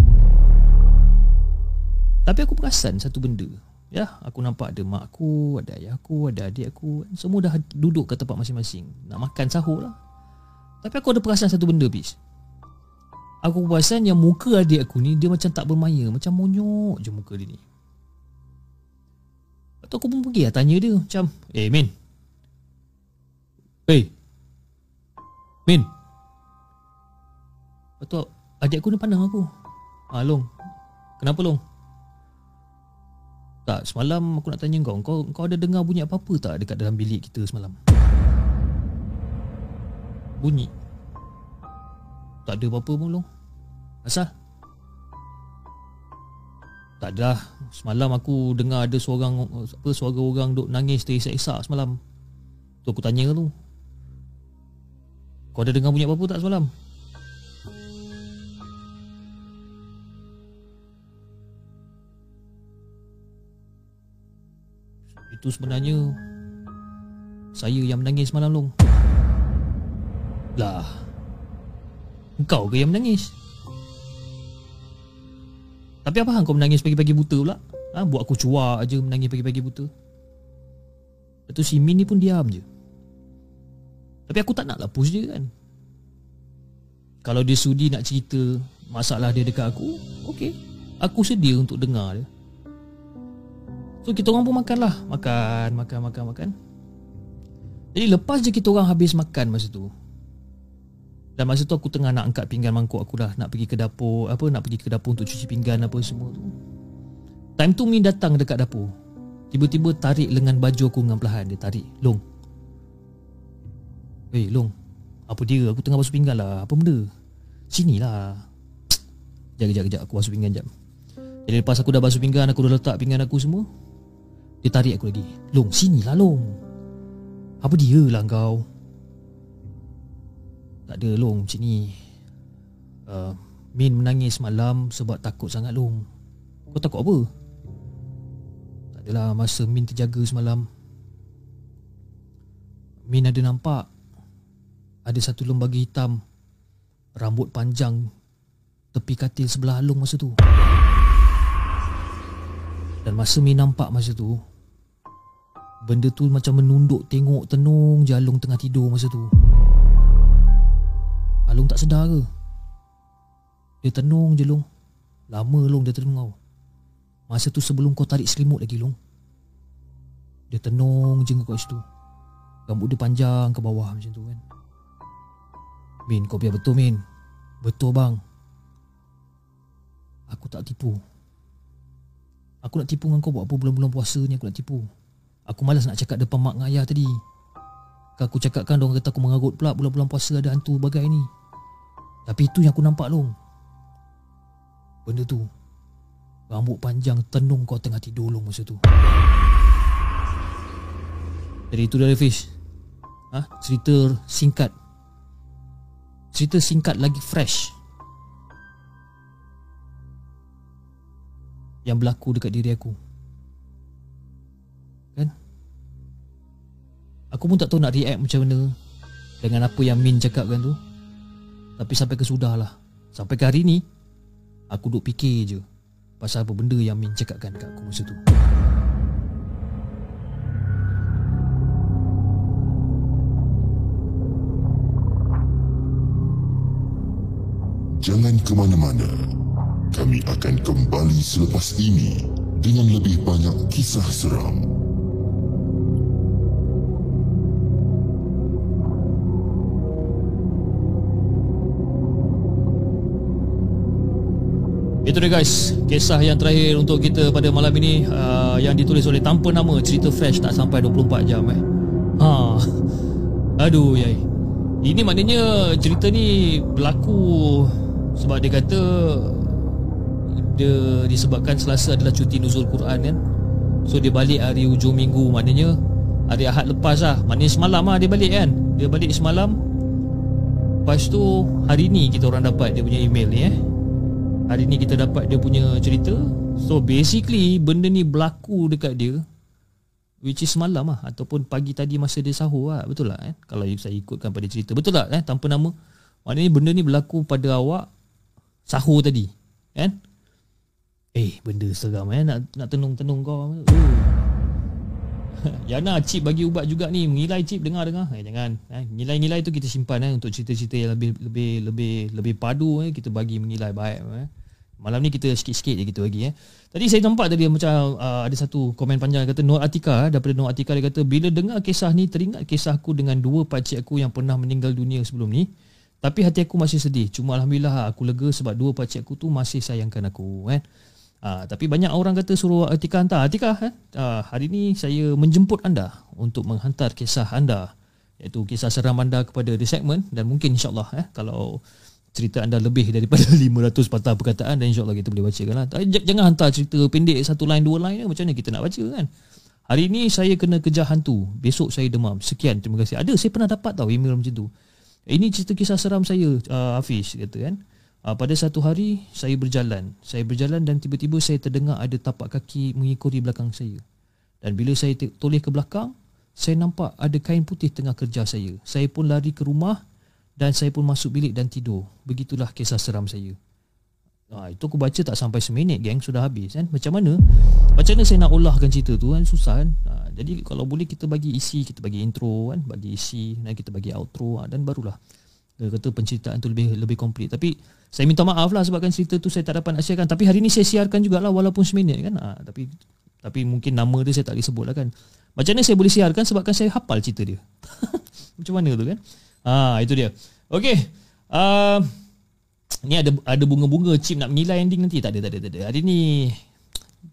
Tapi aku perasan satu benda. Ya, aku nampak ada mak aku, ada ayah aku, ada adik aku. Semua dah duduk ke tempat masing-masing. Nak makan sahur lah. Tapi aku ada perasan satu benda bis Aku perasan yang muka adik aku ni Dia macam tak bermaya Macam monyok je muka dia ni Lepas tu aku pun pergi lah tanya dia Macam Eh Min Eh Min. Lepas tu adik aku ni pandang aku. Ah Long. Kenapa Long? Tak semalam aku nak tanya kau. Kau, kau ada dengar bunyi apa-apa tak Dekat dalam bilik kita semalam? Bunyi? Tak ada apa-apa pun long. Asal? Tak ada lah. Semalam aku dengar ada seorang apa, Suara orang duk nangis terisak-isak semalam. Tu aku tanya tu Kau ada dengar bunyi apa-apa tak semalam? Itu sebenarnya Saya yang menangis semalam long lah Engkau ke yang menangis Tapi apa hang kau menangis pagi-pagi buta pula ha? Buat aku cuak aja menangis pagi-pagi buta Lepas tu si Min ni pun diam je Tapi aku tak nak lah push dia kan Kalau dia sudi nak cerita Masalah dia dekat aku Okay Aku sedia untuk dengar dia So kita orang pun makan lah Makan, makan, makan, makan Jadi lepas je kita orang habis makan masa tu dan masa tu aku tengah nak angkat pinggan mangkuk aku dah nak pergi ke dapur, apa nak pergi ke dapur untuk cuci pinggan apa semua tu. Time tu Min datang dekat dapur. Tiba-tiba tarik lengan baju aku dengan perlahan dia tarik. Long. Eh, hey, Long. Apa dia? Aku tengah basuh pinggan lah. Apa benda? Sinilah. Sekejap, kejap, kejap. Aku basuh pinggan jap. Jadi lepas aku dah basuh pinggan, aku dah letak pinggan aku semua. Dia tarik aku lagi. Long, sinilah Long. Apa dia lah kau? Tak ada long macam ni uh, Min menangis malam sebab takut sangat long Kau takut apa? Tak adalah masa Min terjaga semalam Min ada nampak Ada satu lembaga hitam. Rambut panjang. Tepi katil sebelah long masa tu. Dan masa Min nampak masa tu Benda tu macam menunduk tengok tenung Jalung tengah tidur masa tu. Alung tak sedar ke? Dia tenung je Long Lama Long dia tenung kau. Masa tu sebelum kau tarik selimut lagi Long Dia tenung je kau situ. Rambut dia panjang ke bawah macam tu kan Min kau biar betul Min. Betul bang. Aku tak tipu. Aku nak tipu dengan kau buat apa bulan-bulan puasa ni aku nak tipu. Aku malas nak cakap depan mak dengan ayah tadi. Kan aku cakapkan Diorang kata aku mengarut pula Bulan-bulan puasa ada hantu bagai ni. Tapi itu yang aku nampak long. Benda tu Rambut panjang tenung kau tengah tidur long masa tu. Jadi itu dari Fish. Ha? Cerita singkat Cerita singkat lagi fresh. Yang berlaku dekat diri aku. Kan? Aku pun tak tahu nak react macam mana Dengan apa yang Min cakapkan tu. Tapi sampai ke sudah lah. Sampai ke hari ni Aku duk fikir je Pasal apa benda yang Min cakapkan dekat aku masa tu Jangan ke mana-mana. Kami akan kembali selepas ini dengan lebih banyak kisah seram. Itu dia guys Kisah yang terakhir untuk kita pada malam ini uh, Yang ditulis oleh tanpa nama Cerita fresh tak sampai 24 jam eh ha. Aduh yai Ini maknanya cerita ni berlaku Sebab dia kata Dia disebabkan Selasa adalah cuti nuzul Quran kan? So dia balik hari hujung minggu Maknanya Hari Ahad lepas lah. Maknanya semalam lah dia balik kan? Dia balik semalam. Lepas tu Hari ni kita orang dapat Dia punya email ni eh? Hari ni kita dapat dia punya cerita. So basically Benda ni berlaku dekat dia Which is semalam lah. Ataupun pagi tadi masa dia sahur lah. Betul lah eh? Kalau saya ikutkan pada cerita. Betul tak eh? Tanpa nama. Maknanya benda ni berlaku pada awak Sahur tadi Kan Eh benda seram eh Nak, nak tenung-tenung kau uh. Yana Cip bagi ubat juga ni Ngilai Cip dengar-dengar eh, Jangan eh. Ngilai-ngilai tu kita simpan eh, Untuk cerita-cerita yang lebih Lebih lebih lebih padu eh, Kita bagi mengilai baik eh. Malam ni kita sikit-sikit je kita bagi eh. Tadi saya nampak tadi macam uh, Ada satu komen panjang kata Nur Atika eh, Daripada Nur Atika dia kata Bila dengar kisah ni Teringat kisahku dengan dua pakcik aku Yang pernah meninggal dunia sebelum ni Tapi hati aku masih sedih Cuma Alhamdulillah aku lega Sebab dua pakcik aku tu Masih sayangkan aku eh. Ha, tapi banyak orang kata suruh Atika hantar. Atika, eh? ha, hari ini saya menjemput anda untuk menghantar kisah anda iaitu kisah seram anda kepada The Segment dan mungkin insyaAllah eh, kalau cerita anda lebih daripada 500 patah perkataan dan insyaAllah kita boleh bacakan lah. Jangan hantar cerita pendek satu line dua line macam mana kita nak baca kan. Hari ini saya kena kejar hantu. Besok saya demam. Sekian. Terima kasih. Ada saya pernah dapat tahu email macam tu. Ini cerita kisah seram saya uh, Hafiz kata kan. Uh, pada satu hari saya berjalan. Saya berjalan dan tiba-tiba saya terdengar ada tapak kaki mengikuti belakang saya. Dan bila saya toleh ke belakang, saya nampak ada kain putih tengah kerja saya. Saya pun lari ke rumah dan saya pun masuk bilik dan tidur. Begitulah kisah seram saya. Ha, itu aku baca tak sampai seminit geng sudah habis kan. Macam mana? Macam mana saya nak olahkan cerita tu kan susah kan. Ha, jadi kalau boleh kita bagi isi, kita bagi intro kan, bagi isi dan kita bagi outro ha, dan barulah dia kata penceritaan tu lebih lebih komplit. Tapi saya minta maaf lah sebabkan cerita tu saya tak dapat nak siarkan. Tapi hari ni saya siarkan jugalah walaupun seminit kan. Ha, tapi tapi mungkin nama dia saya tak boleh sebut lah kan. Macam mana saya boleh siarkan sebabkan saya hafal cerita dia. Macam mana tu kan. Ha, itu dia. Okay. Uh, ni ada ada bunga-bunga chip nak mengilai ending nanti. Tak ada, tak ada, tak ada. Hari ni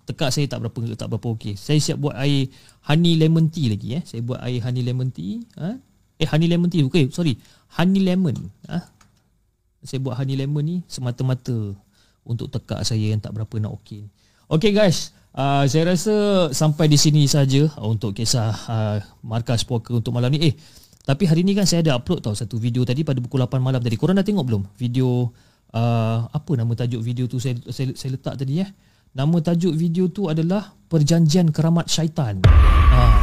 tekak saya tak berapa tak berapa okey. Saya siap buat air honey lemon tea lagi eh. Saya buat air honey lemon tea. Ha? Eh honey lemon tea. Okay, sorry. Honey lemon. Ha? saya buat honey lemon ni semata-mata untuk tekak saya yang tak berapa nak okey. Okey guys, uh, saya rasa sampai di sini saja untuk kisah uh, markas poker untuk malam ni. Eh, tapi hari ni kan saya ada upload tau satu video tadi pada pukul 8 malam tadi. Korang dah tengok belum? Video uh, apa nama tajuk video tu? Saya saya, saya letak tadi eh. Nama tajuk video tu adalah Perjanjian Keramat Syaitan. Uh,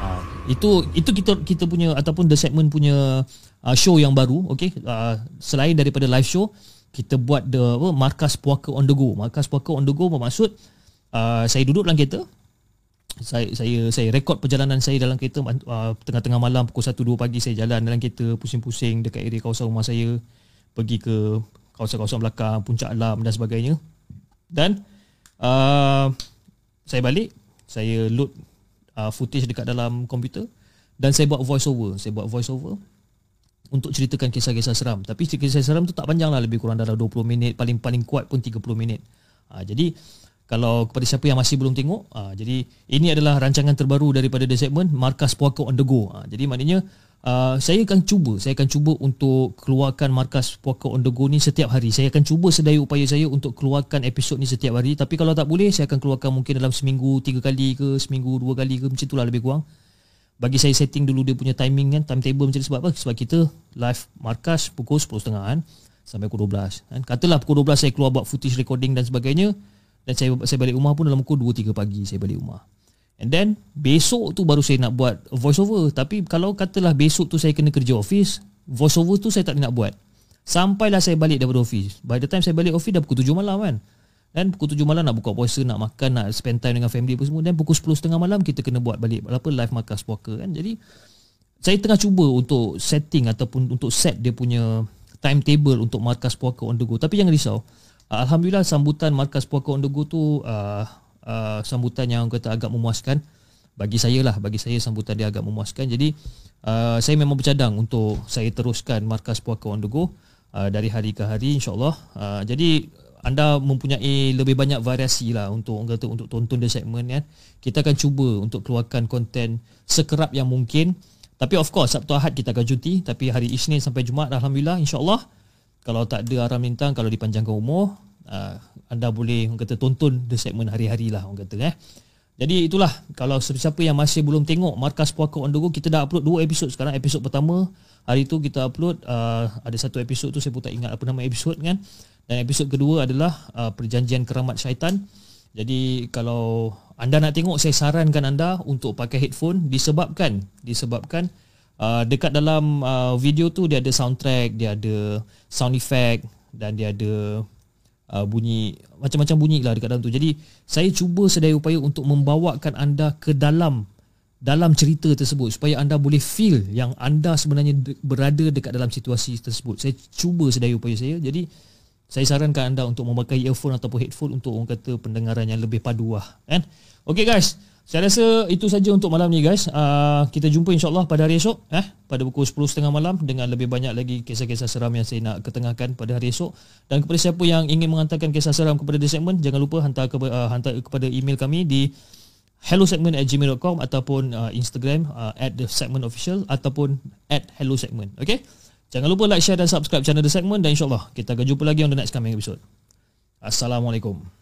uh, itu itu kita kita punya ataupun the segment punya uh, show yang baru okey? Uh, selain daripada live show kita buat the apa, markas puaka on the go. Markas puaka on the go bermaksud uh, saya duduk dalam kereta. Saya saya saya rekod perjalanan saya dalam kereta uh, tengah-tengah malam pukul 1 2 pagi saya jalan dalam kereta pusing-pusing dekat area kawasan rumah saya pergi ke kawasan-kawasan belakang puncak alam dan sebagainya. Dan uh, saya balik saya load uh, footage dekat dalam komputer dan saya buat voice over saya buat voice over untuk ceritakan kisah-kisah seram. Tapi kisah seram tu tak panjang lah lebih kurang dalam 20 minit paling paling kuat pun 30 minit. Ha, jadi kalau kepada siapa yang masih belum tengok ha, jadi ini adalah rancangan terbaru daripada The Segment Markas Puaka on the go. Ha, jadi maknanya uh, saya akan cuba saya akan cuba untuk keluarkan markas puaka on the go ni setiap hari. Saya akan cuba sedaya upaya saya untuk keluarkan episod ni setiap hari. Tapi kalau tak boleh saya akan keluarkan mungkin dalam seminggu tiga kali ke seminggu dua kali ke macam itulah lebih kurang. Bagi saya setting dulu dia punya timing kan timetable macam ni sebab apa? Sebab kita live markas pukul 10.30 kan sampai pukul 12 kan. Katalah pukul 12 saya keluar buat footage recording dan sebagainya. Dan saya saya balik rumah pun dalam pukul 2 3 pagi saya balik rumah And then besok tu baru saya nak buat voice over Tapi kalau katalah besok tu saya kena kerja office Voice over tu saya tak nak buat. Sampailah saya balik daripada office. By the time saya balik office dah pukul 7 malam kan? Dan pukul 7 malam nak buka puasa, nak makan, nak spend time dengan family apa semua. Dan pukul 10.30 malam kita kena buat balik apa live markas puaka kan? Jadi saya tengah cuba untuk setting ataupun untuk set dia punya timetable untuk markas puaka on the go. Tapi jangan risau. Alhamdulillah sambutan markas puaka on the go tu uh, uh, sambutan yang kata agak memuaskan? Bagi saya lah bagi saya sambutan dia agak memuaskan. Jadi uh, saya memang bercadang untuk saya teruskan markas puaka on the go uh, dari hari ke hari insyaallah. Uh, jadi anda mempunyai lebih banyak variasi lah untuk kata untuk tonton the segment kan? Kita akan cuba untuk keluarkan konten sekerap yang mungkin. Tapi of course Sabtu Ahad kita akan cuti. Tapi hari Isnin sampai Jumaat alhamdulillah insyaallah. Kalau tak ada aram lintang kalau dipanjangkan umur uh, anda boleh orang kata tonton the segment hari-hari lah orang kata eh. Jadi itulah kalau siapa yang masih belum tengok Markas Puaka on the go kita dah upload dua episod sekarang. Episod pertama hari tu kita upload uh, ada satu episod tu saya pun tak ingat apa nama episod kan. Dan episod kedua adalah uh, perjanjian keramat syaitan. Jadi kalau anda nak tengok saya sarankan anda untuk pakai headphone disebabkan disebabkan uh, dekat dalam uh, video tu dia ada soundtrack, dia ada sound effect dan dia ada uh, bunyi macam-macam bunyi lah dekat dalam tu. Jadi saya cuba sedaya upaya untuk membawakan anda ke dalam dalam cerita tersebut supaya anda boleh feel yang anda sebenarnya berada dekat dalam situasi tersebut. Saya cuba sedaya upaya saya. Jadi saya sarankan anda untuk memakai earphone ataupun headphone untuk orang kata pendengaran yang lebih padu lah. Kan? Okay guys, saya rasa itu saja untuk malam ni guys. Uh, kita jumpa insyaAllah pada hari esok. Eh, pada pukul 10.30 malam dengan lebih banyak lagi kisah-kisah seram yang saya nak ketengahkan pada hari esok. Dan kepada siapa yang ingin menghantarkan kisah seram kepada The Segment, jangan lupa hantar, ke, uh, hantar kepada email kami di hellosegment at gmail.com ataupun uh, Instagram uh, at The Segment Official ataupun at hellosegment. Okay? Jangan lupa like, share dan subscribe channel The Segment dan insyaAllah kita akan jumpa lagi on the next coming episode. Assalamualaikum.